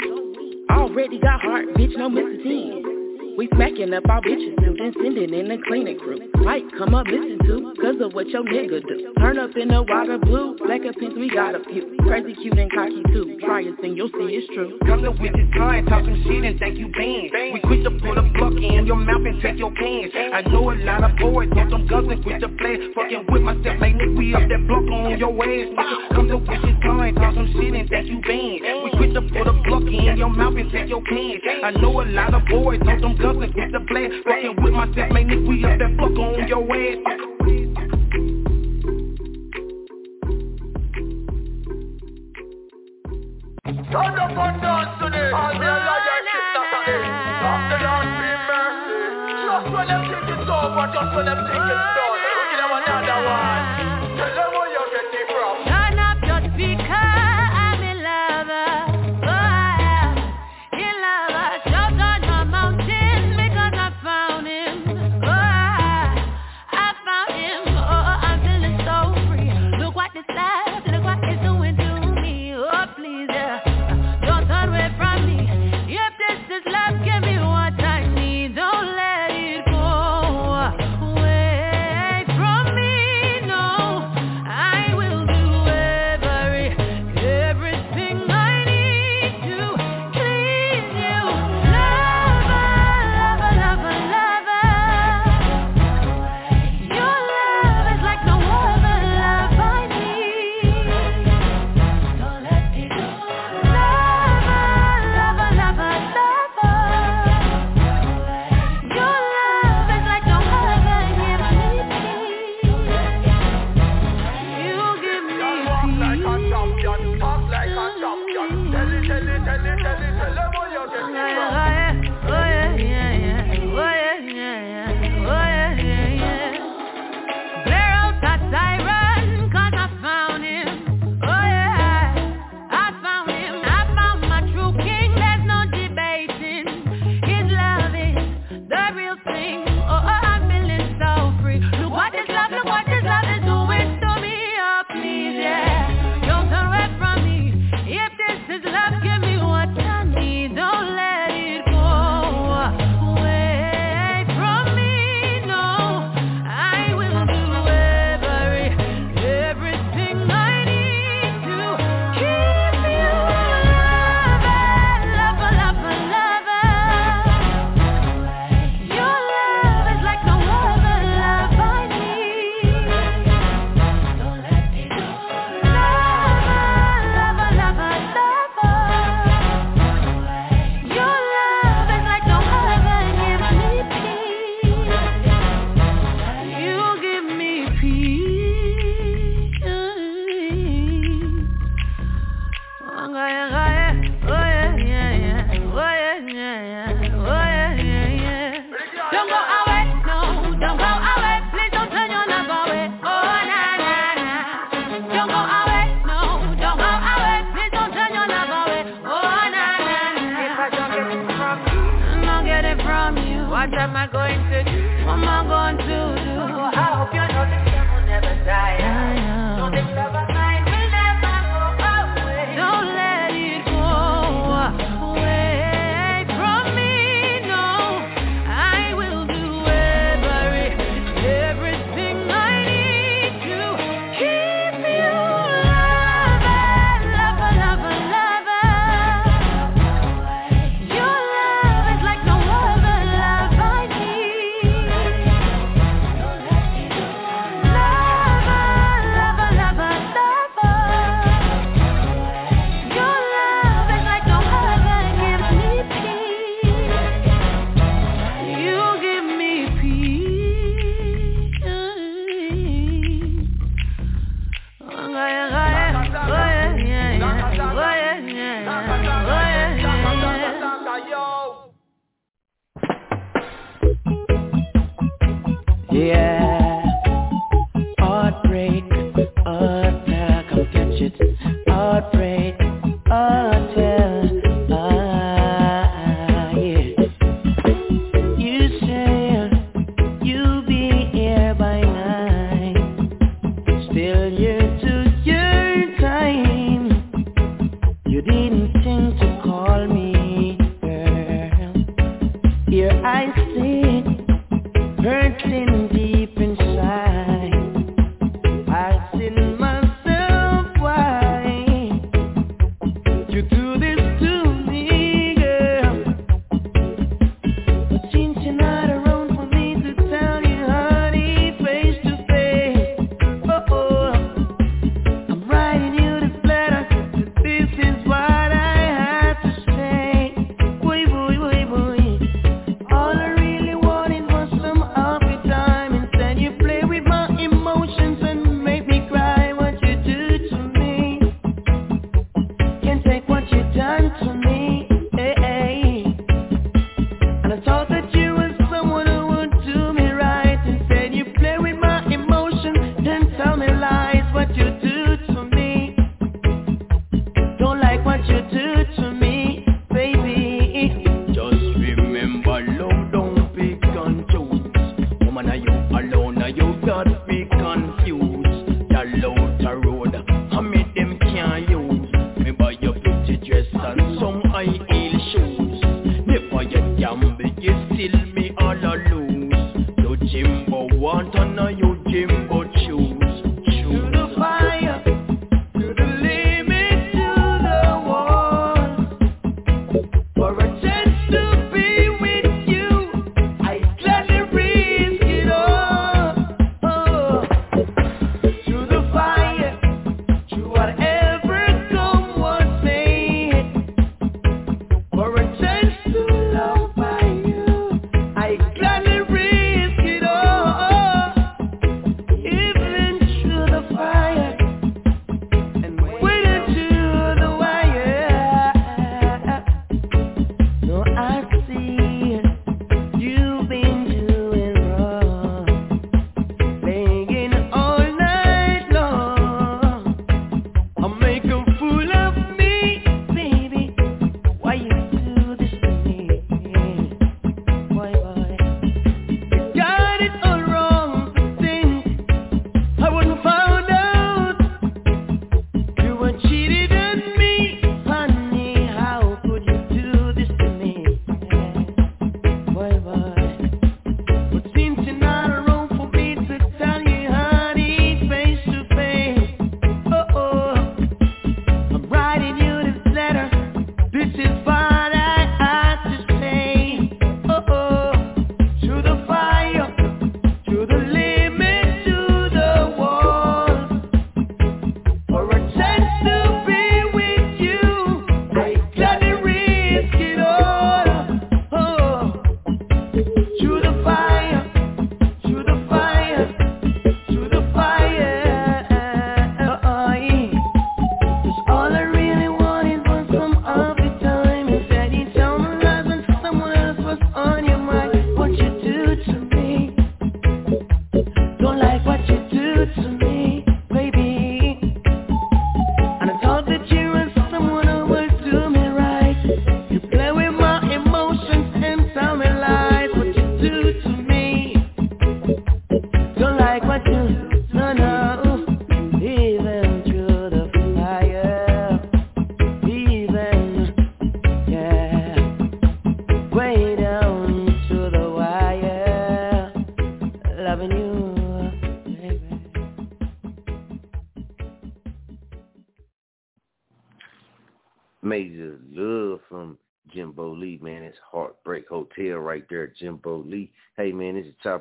Already got heart, bitch, no Mr. 10. We smacking up our bitches too, then sending in the cleaning crew. Might come up listen to, cause of what your nigga do. Turn up in the water blue, black pins, we got a few. Crazy cute and cocky too, try and you'll see it's true. Come to with this time, talk some shit and thank you banned. We quit to put a block in your mouth and take your cans. I know a lot of boys want some guns and quit to play. Fucking with myself, make nigga, we up that block on your ass. Nigga. Come to with this time, talk some shit and think you banned. We quit to put a block in your mouth and take your cans. I know a lot of boys want some guns and quit to play. Fucking with myself, make nigga, we up that block on your ass. Turn up and dance today. All the liar shit that are in. Ask the Lord be mercy. Just when them think it's over, just when them think it's done,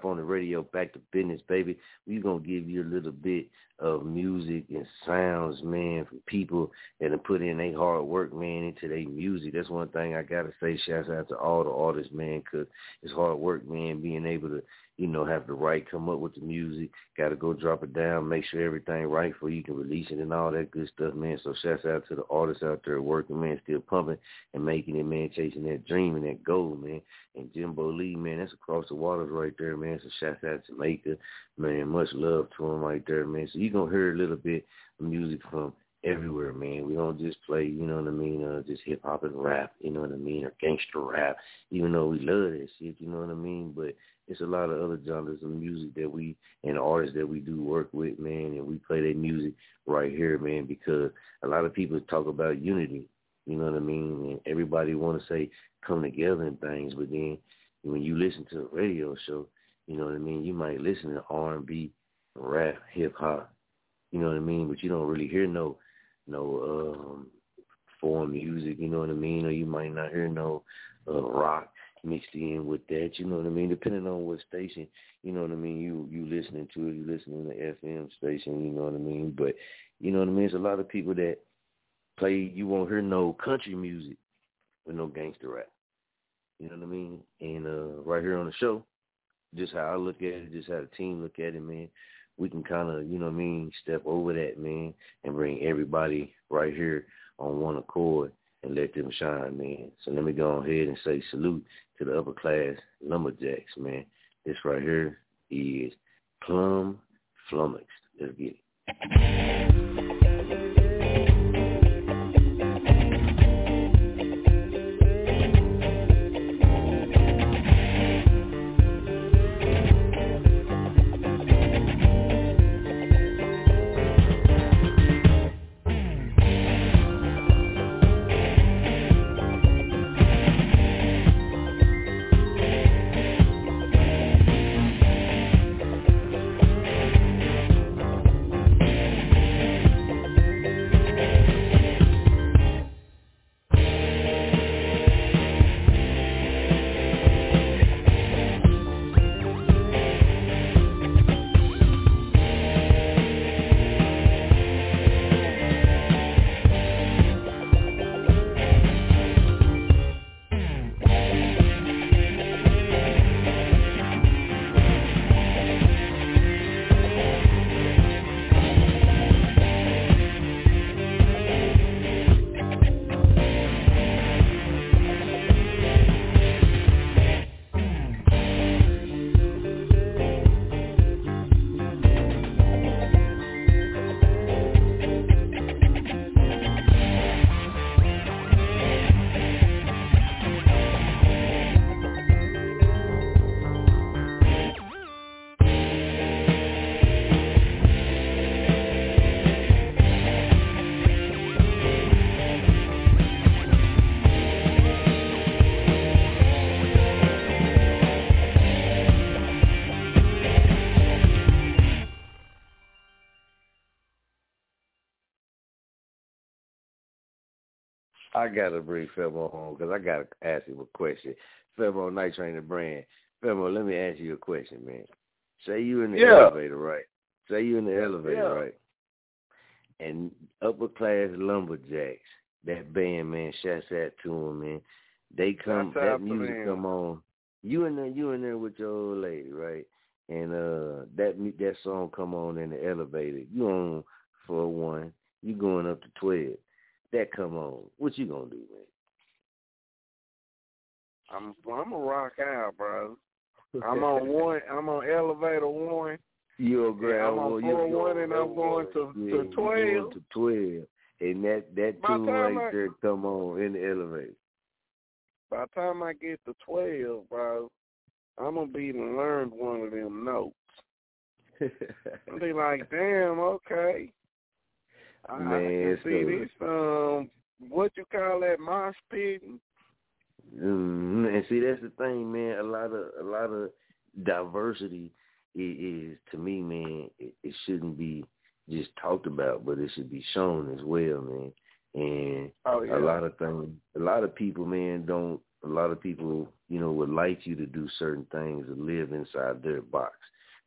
on the radio. Back to Bizness, baby. We gonna give you a little bit of music and sounds, man, from people that have put in their hard work, man, into their music. That's one thing I gotta say. Shouts out to all the artists, man, cause it's hard work, man, being able to you know, have the right, come up with the music, got to go drop it down, make sure everything right for you can release it and all that good stuff, man. So shouts out to the artists out there working, man, still pumping and making it, man, chasing that dream and that goal, man. And Jimbo Lee, man, that's across the waters right there, man. So shouts out to Jamaica, man. Much love to him right there, man. So you're going to hear a little bit of music from everywhere, man. We don't just play, you know what I mean, uh, just hip hop and rap, you know what I mean, or gangster rap, even though we love that shit, you know what I mean? But it's a lot of other genres of music that we and artists that we do work with, man, and we play their music right here, man, because a lot of people talk about unity, you know what I mean, and everybody want to say come together and things, but then when you listen to a radio show, you know what I mean, you might listen to R&B, rap, hip hop, you know what I mean, but you don't really hear no no um foreign music, you know what I mean, or you might not hear no uh, rock mixed in with that, you know what I mean? Depending on what station, you know what I mean, you you listening to it, you listening to FM station, you know what I mean? But you know what I mean, there's a lot of people that play you won't hear no country music with no gangster rap. You know what I mean? And uh right here on the show, just how I look at it, just how the team look at it, man, we can kinda, you know what I mean, step over that, man, and bring everybody right here on one accord and let them shine, man. So let me go ahead and say salute to the upper class lumberjacks, man. This right here is Plum Flummoxed. Let's get it. I gotta bring Famo home because I gotta ask him a question. Famo Night Train the brand. Famo, let me ask you a question, man. Say you in the Yeah. elevator, right? Say you in the elevator, Yeah. right? And upper class lumberjacks, that band, man, shouts out to them, man. They come, that music come on. You in there, you in there with your old lady, right? And uh, that that song come on in the elevator. You on for one, you going up to twelve. That come on. What you gonna do, man? I'm I'm a rock out, bro. I'm on one. I'm on elevator one. You'll grab I'm on you'll one, and I'm going to Yeah, to twelve. to twelve, and that that By tune right I- there come on in the elevator. By the time I get to twelve, bro, I'm gonna be learned one of them notes. I'll be like, damn, okay. I, I Man, can see so- this. Um, what you call that mosh pitting? Mm, and see, that's the thing, man. A lot of a lot of diversity is, is to me, man. It, it shouldn't be just talked about, but it should be shown as well, man. And Oh, yeah. a lot of things, a lot of people, man, don't. A lot of people, you know, would like you to do certain things and live inside their box,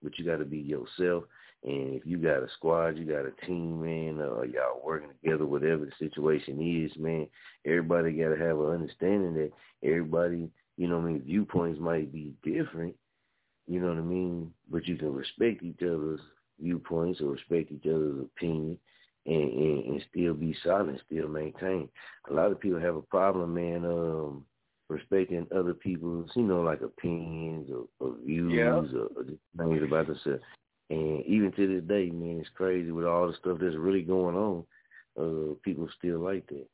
but you got to be yourself. And if you got a squad, you got a team, man, or y'all working together, whatever the situation is, man, everybody got to have an understanding that everybody, you know what I mean, viewpoints might be different, you know what I mean, but you can respect each other's viewpoints or respect each other's opinion and, and, and still be solid and still maintain. A lot of people have a problem, man, um, respecting other people's, you know, like opinions or, or views Yeah. or, or things about themselves. And even to this day, man, it's crazy with all the stuff that's really going on. Uh, people still like that.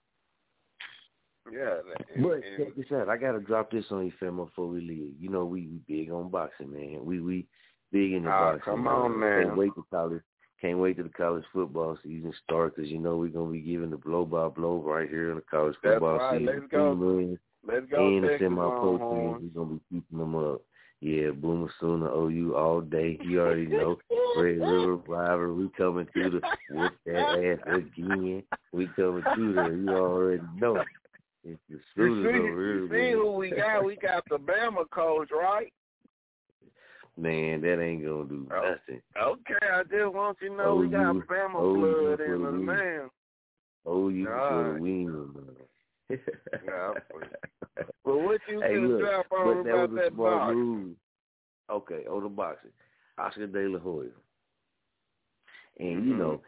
Yeah. But check this out. I gotta drop this on you, Famo, before we leave. You know we, we big on boxing, man. We we big in the Ah, boxing. come man. on, man. Can't wait to college. Can't wait till the college football season start because you know we're gonna be giving the blow by blow right here in the college That's football right. season. Let's go. Let's go, and the Texas semi pro teams. We're gonna be keeping them up. Yeah, Boomer Sooner, OU all day. You already know. Red River Rival, we coming through the whoop that ass again. We coming through there. You already know. It's the You Sooners see, over here. see who we got? We got the Bama coach, right? Man, that ain't gonna do Oh. nothing. Okay, I just want you to know we got Bama OU blood in the us, man. Oh, you for the win, man. Yeah. But what you hey, look, drop but on that about was a that box? move. Okay, on the boxing, Oscar De La Hoya, and you Mhm. know,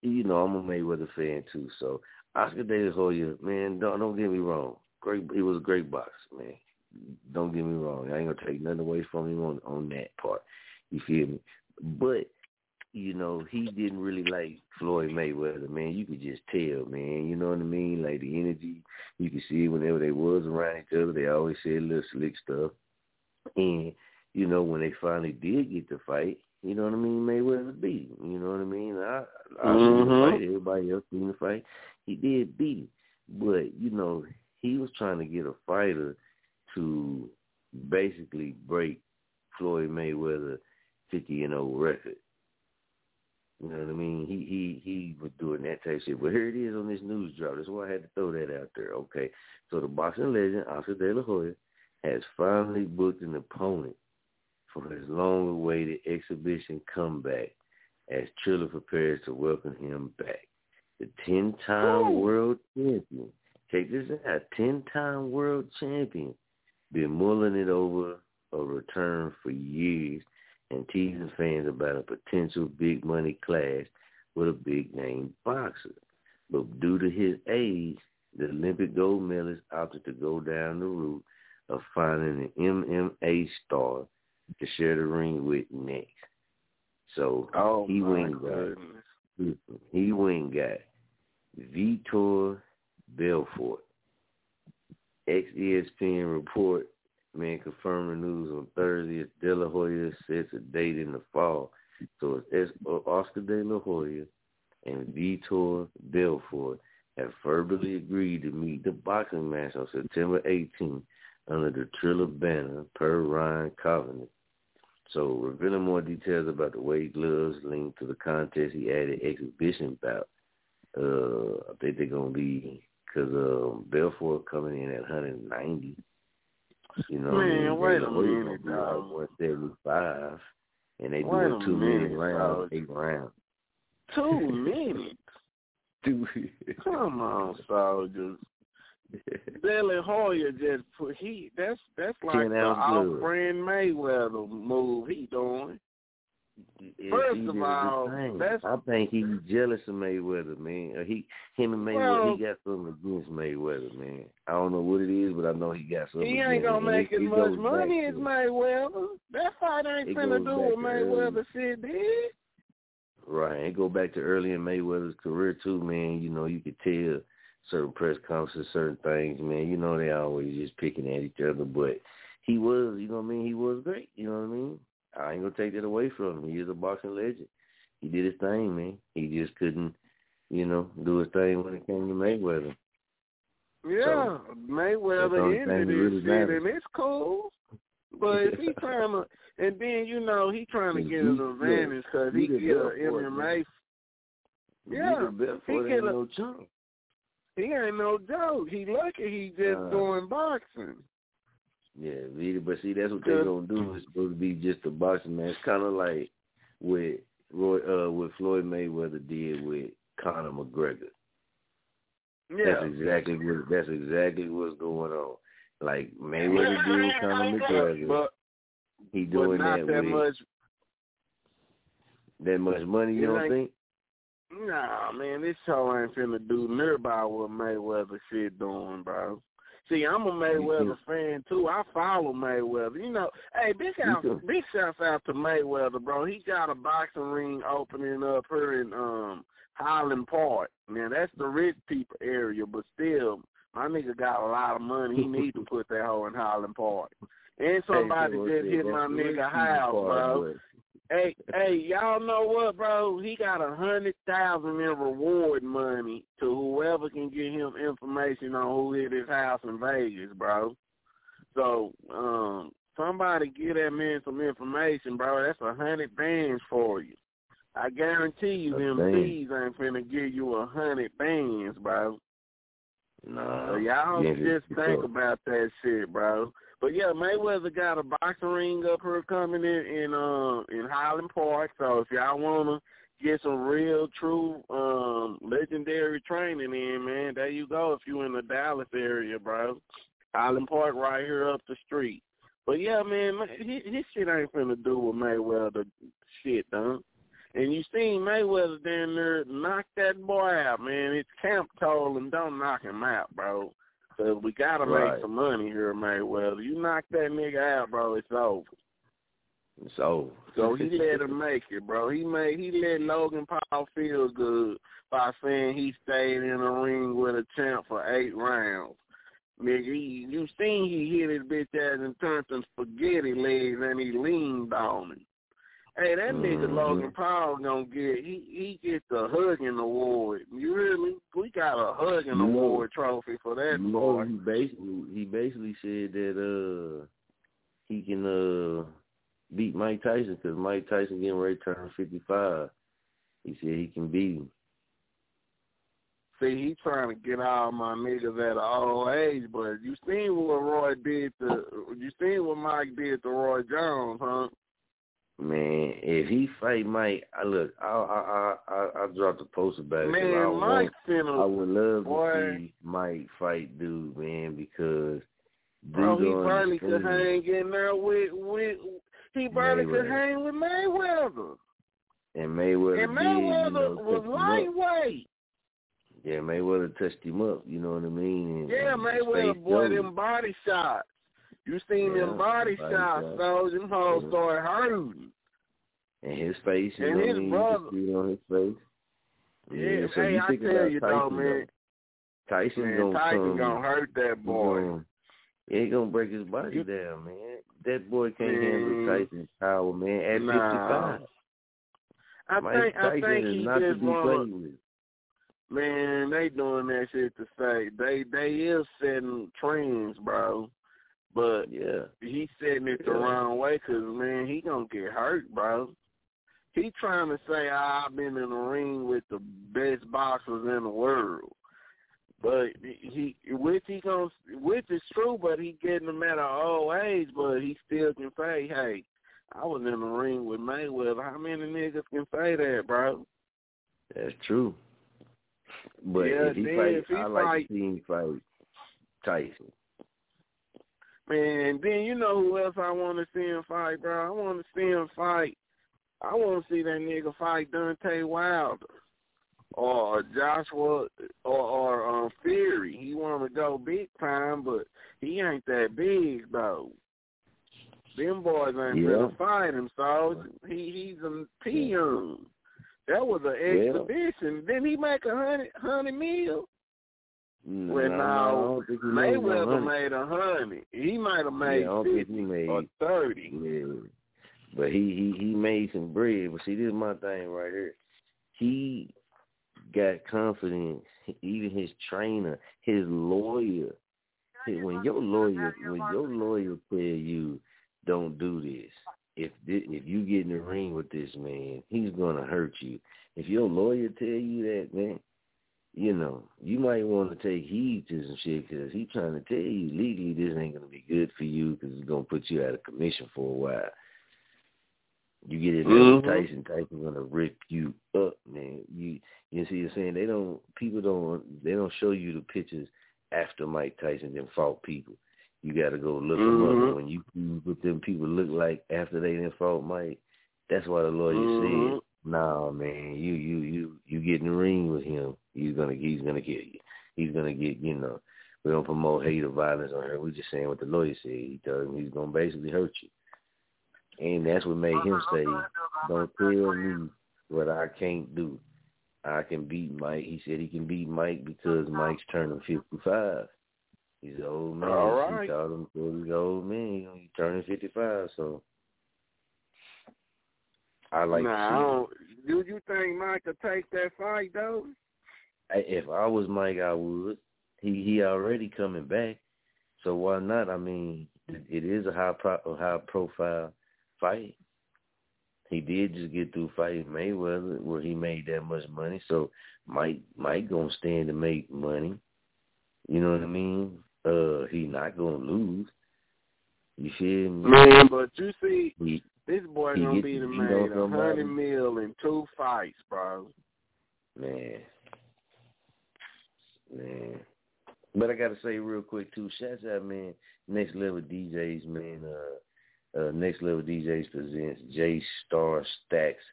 you know, I'm a Mayweather fan too. So Oscar De La Hoya, man, don't don't get me wrong, great, he was a great boxer, man. Don't get me wrong, I ain't gonna take nothing away from him on on that part. You feel me? But you know, he didn't really like Floyd Mayweather, man. You could just tell, man. You know what I mean? Like the energy, you could see whenever they was around each other, they always said little slick stuff. And, you know, when they finally did get the fight, you know what I mean, Mayweather beat him. You know what I mean? I I seen the Mhm. fight, everybody else seen the fight. He did beat him. But, you know, he was trying to get a fighter to basically break Floyd Mayweather fifty and oh record. You know what I mean? He he he was doing that type of shit. But here it is on this news drop. That's why I had to throw that out there. Okay. So the boxing legend, Oscar De La Hoya, has finally booked an opponent for his long awaited exhibition comeback as Triller prepares to welcome him back. The ten time world champion. Check this out. Ten time world champion. Been mulling it over a return for years and teasing fans about a potential big money clash with a big name boxer. But due to his age, the Olympic gold medalist opted to go down the route of finding an MMA star to share the ring with next. So Oh, he went got he went got Vitor Belfort. Ex ESPN report man confirmed the news on Thursday. De La Hoya sets a date in the fall. So it's Oscar De La Hoya and Vitor Belfort have verbally agreed to meet the boxing match on September 18th under the Triller banner per Ryan Covenant. So revealing more details about the weight gloves linked to the contest, he added exhibition bout. Uh, I think they're gonna be because um, Belfort coming in at 190. You know, Man, what I mean? wait a Dana White minute, like dog. 175, and they Wait doing a two minute rounds, eight rounds. Two minutes. Two. Come on, soldiers. Billy Hoyer just put he that's that's like 10 the glove. brand Mayweather move he doing. First of all, I think he's jealous of Mayweather, man. Uh, He, him and Mayweather, Well- he got something against Mayweather, man. I don't know what it is, but I know he got something. He ain't gonna make as much money as Mayweather. That fight ain't finna do what Mayweather shit did. Right, and go back to early in Mayweather's career too, man. You know, you could tell certain press conferences, certain things, man. You know, they always just picking at each other, but he was, you know what I mean. He was great. You know what I mean. I ain't gonna take that away from him. He is a boxing legend. He did his thing, man. He just couldn't, you know, do his thing when it came to Mayweather. Yeah, the Mayweather ended his really shit, and it's cool. But if he trying to, and then you know he trying to get an advantage because he he get a MMA. man. Yeah, He, he get a- no chump. He ain't no joke. He lucky he just Uh, doing boxing. Yeah, really, but see, that's what they Good. gonna do. It's supposed to be just a boxing match, It's kind of like what Roy, uh, what Floyd Mayweather did with Conor McGregor. Yeah. That's exactly what. That's exactly what's going on. Like Mayweather did with Conor McGregor. But he but doing not that, that with much. that much money. You don't think? Nah, man, this show ain't finna do nearby what Mayweather shit doing, bro. See, I'm a Mayweather fan too. I follow Mayweather. You know, hey, big out, big shouts out to Mayweather, bro. He got a boxing ring opening up here in um Highland Park. Man, that's the rich people area, but still, my nigga got a lot of money. He need to put that hoe in Highland Park. And somebody Hey, just hit my That's the rich nigga house, bro. Hey, hey, y'all know what, bro? He got a hundred thousand in reward money to whoever can get him information on who hit his house in Vegas, bro. So, um, somebody give that man some information, bro. That's a hundred bands for you. I guarantee you, them thieves ain't finna give you a hundred bands, bro. Nah, So y'all yeah, just think about that shit, bro. But yeah, Mayweather got a boxing ring up here coming in in uh in Highland Park. So if y'all wanna get some real, true, um, legendary training in, man, there you go. If you in the Dallas area, bro, Highland Park right here up the street. But yeah, man, his, his shit ain't finna do with Mayweather shit, done. And you seen Mayweather down there knock that boy out, man. His camp told him, don't knock him out, bro. Cause we gotta Right. make some money here, Mayweather. You knock that nigga out, bro, it's over. It's over. So he let him make it, bro. He made he let Logan Paul feel good by saying he stayed in the ring with a champ for eight rounds. Nigga, he, you seen he hit his bitch ass and turned some spaghetti legs and he leaned on him. Hey, that nigga Mhm. Logan Paul gonna get he he gets the hugging award. You hear me? We got a hugging You know- award trophy for that you boy. know, he basically he basically said that uh he can uh beat Mike Tyson because Mike Tyson getting ready to turn fifty five. He said he can beat him. See, he trying to get all my niggas at an old age, but you seen what Roy did to you seen what Mike did to Roy Jones, huh? Man, if he fight Mike, I look, I I I I, I dropped a post about it. 'cause Man, I want- Mike finna I would love boy. to see Mike fight dude, man, because Bro, he barely could hang in there with with he barely could hang with Mayweather. and Mayweather And did, you Mayweather know, was touch him up. lightweight. Yeah, Mayweather touched him up. You know what I mean? And, Yeah, Mayweather boy them body shots. You seen Yeah, them body, shots, so them hoes Mhm. started hurting. and his face, you And know his I mean? brother- You on his face. Yeah, so hey, you I tell you Tyson, though, man. Tyson Man, gonna Tyson come, gonna hurt that boy. he ain't gonna break his body You- down, man. That boy can't Man. handle Tyson's power, man. At Nah. 55, I Mike think I Tyson think is he not to just be wanna played with. man, they doing that shit to say they they is setting trends, bro. But Yeah, he's setting it the Yeah. wrong way 'cause man, he gonna get hurt, bro. He trying to say "Ah, I've been in the ring with the best boxers in the world. But he, which he goes, which is true, but he getting them at an old age, but he still can say, hey, I was in the ring with Mayweather. How many niggas can say that, bro? That's true. But Yeah, if he then fight, I like fight- to see him fight Tyson. Man, then you know who else I want to see him fight, bro? I want to see him fight. I want to see that nigga fight Deontay Wilder or Joshua or or um, Fury. He want to go big time, but he ain't that big though. Them boys ain't Yeah. gonna fight him, so he he's a peon. That was an Yeah. exhibition. Didn't he make a hundred hundred mil? Mm, Well, no, I no, he made no Mayweather made a hundred. He might have made I fifty made or thirty. Yeah. But he, he he made some bread. But see, this is my thing right here. He got confidence. Even his trainer, his lawyer. When your lawyer, when your lawyer tell you, don't do this. If thi- if you get in the ring with this man, he's gonna hurt you. If your lawyer tell you that, man, you know, you might want to take heed to some shit because he's trying to tell you legally this ain't going to be good for you because it's going to put you out of commission for a while. You get with Mhm. Tyson, Tyson's going to rip you up, man. You you see what I'm saying? They don't, people don't, they don't show you the pictures after Mike Tyson then fought people. You got to go look them up. When you what them people look like after they then fought Mike, that's why the lawyer Mhm. said, "Nah, man, you you you you get in the ring with him, he's gonna he's gonna kill you. He's gonna get you know. We don't promote hate or violence on here. We just saying what the lawyer said. He told him he's gonna basically hurt you, and that's what made him say, "Don't tell me what I can't do. I can beat Mike." He said he can beat Mike because Mike's turning fifty-five. He's an old man. All He right. called him he's an old man. He's turning fifty-five, so. I like nah, I to see it. don't, do you think Mike could take that fight though? If I was Mike, I would. He he already coming back, so why not? I mean, it, it is a high pro, a high profile fight. He did just get through fighting Mayweather, where he made that much money. So Mike Mike gonna stand to make money. You know what I mean? Uh, he not gonna lose. You feel me? Man, but you see, He, this boy he gonna be the man. a hundred mil in two fights, bro. Man. Man. But I gotta say real quick too, shouts out man, Next Level DJs, man, uh uh Next Level DJs presents J Star Stacks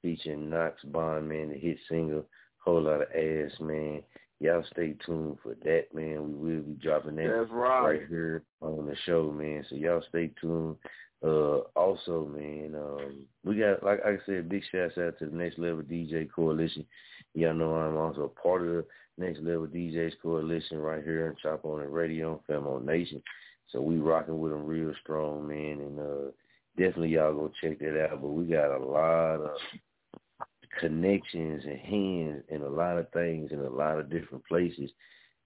featuring Knox Bond, man, the hit single, Whole Lot of Ass, man. Y'all stay tuned for that, man. We will be dropping that That's right. here on the show, man. So y'all stay tuned. Uh, also, man, um, we got like I said, big shouts out to the Next Level DJ Coalition. Y'all know I'm also a part of the Next Level DJs Coalition right here on Chop On It Radio on Famo Nation. So we rocking with them real strong, man, and uh, definitely y'all go check that out. But we got a lot of connections and hands and a lot of things in a lot of different places.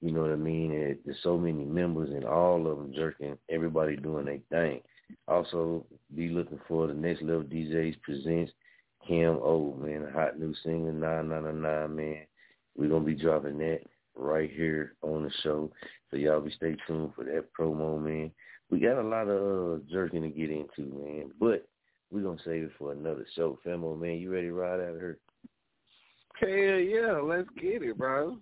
You know what I mean? And there's so many members and all of them jerking, everybody doing their thing. Also, be looking for the Next Level DJs presents Cam O, man, a hot new single, 999, man. We're going to be dropping that right here on the show. So y'all be stay tuned for that promo, man. We got a lot of uh, jerking to get into, man, but we're going to save it for another show. Famo, man, you ready to ride out of here? Hell yeah, let's get it, bro.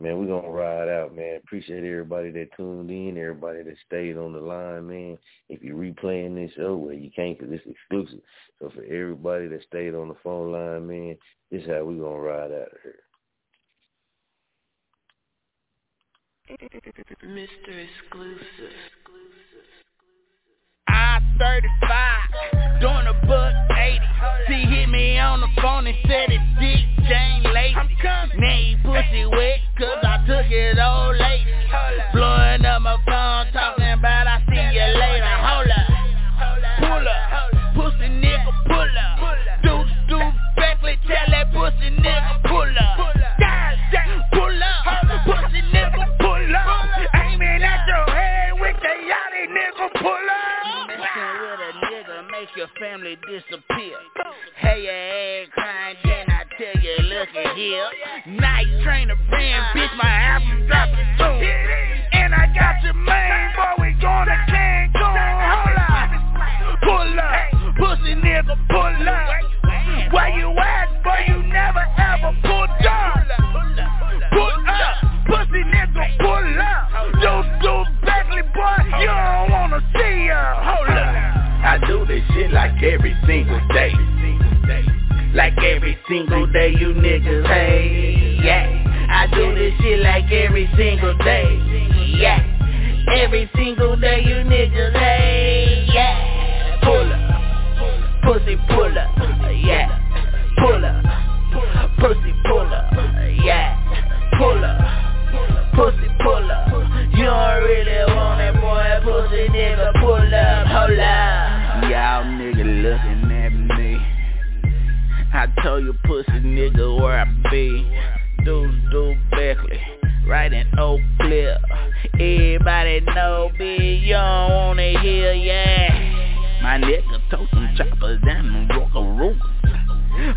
Man, we're going to ride out, man. Appreciate everybody that tuned in, everybody that stayed on the line, man. If you're replaying this show, well, you can't because it's exclusive. So for everybody that stayed on the phone line, man, this is how we're going to ride out of here. Mr. Exclusive. I 35, doing a buck 80. She hit me on the phone and said it dick Jane lazy. Now he pussy wet cause I took it old late. Blowing up my phone talking about I see you later. Hold up, pull up, pussy nigga pull up. Do do respectfully tell that pussy nigga pull up. Family disappear. Hey, your ass crying, then looking here. Night trainer brand, bitch, my album dropping soon. And I got your main boy, we to Cancun. Hold up, pull up, pussy nigga, pull up. Where you at, boy? You never ever pulled like every single day. Like every single day, you niggas, hey, yeah. I do this shit like every single day, yeah. Every single day, you niggas, hey, yeah. Pull up, pussy pull up, yeah. Pull up, pussy pull up, yeah. Pull up, pussy pull up. You don't really want it, boy, pussy nigga, I told you pussy nigga where I be. Deuce do Beckley, right in Oak Cliff. Everybody know me, you don't wanna hear, yeah. My nigga told some choppers and them rockaroos.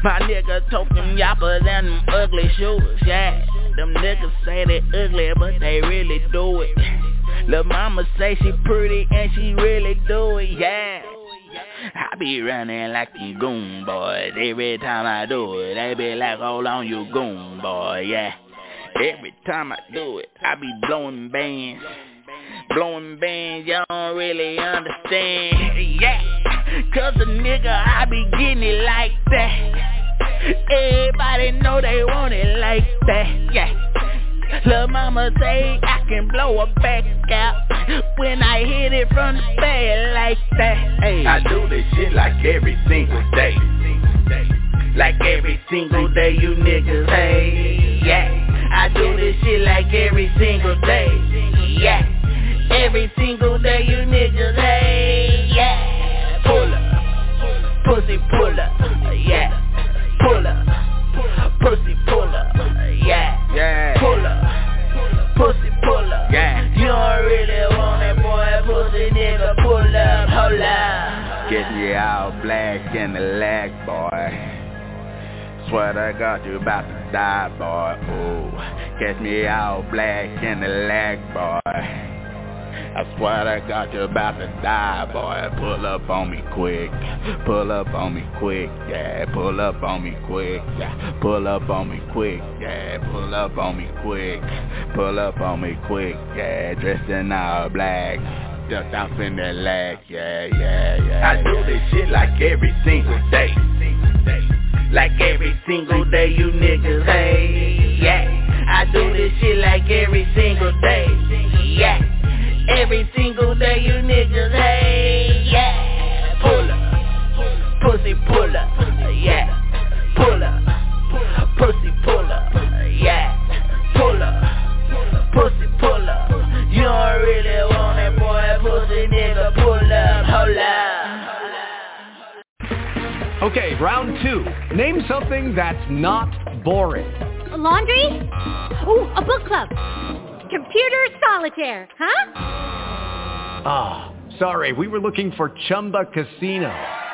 My nigga told them yappers and them ugly shoes, yeah. Them niggas say they ugly, but they really do it. Lil' mama say she pretty and she really do it, yeah. I be running like them goon boys every time I do it. They be like, hold on, you goon boy, yeah. Every time I do it, I be blowing bands. Blowing bands, y'all don't really understand, yeah. Cause a nigga, I be getting it like that. Everybody know they want it like that, yeah. Lil' mama say I can blow a back out. When I hit it from the bed like that hey. I do this shit like every single day. Like every single day you niggas hey Yeah. I do this shit like every single day Yeah. Every single day you niggas hey Yeah. Pull up. Pussy pull up Yeah. Pull up. Pussy pull up all black in the leg, boy. Swear to God you about to die, boy. Ooh, catch me all black in the leg, boy. I swear to God you about to die, boy. Pull up on me quick. Pull up on me quick, yeah. Pull up on me quick, yeah. Pull up on me quick, yeah. Pull up on me quick. Pull up on me quick, yeah. Dressed in all black. Ducked off in that leg, yeah, yeah, yeah. I do this shit like every single day. Like every single day you niggas hey Yeah. I do this shit like every single day Yeah. Every single day you niggas hey Yeah. Pull up. Pussy pull up Yeah. Pull up. Pussy pull up Yeah. Pull up. Pussy pull up. You don't really want it boy Pussy nigga pull up Hold up Okay, round two. Name something that's not boring. laundry? Ooh, a book club. Computer solitaire, huh? Ah, sorry, we were looking for Chumba Casino.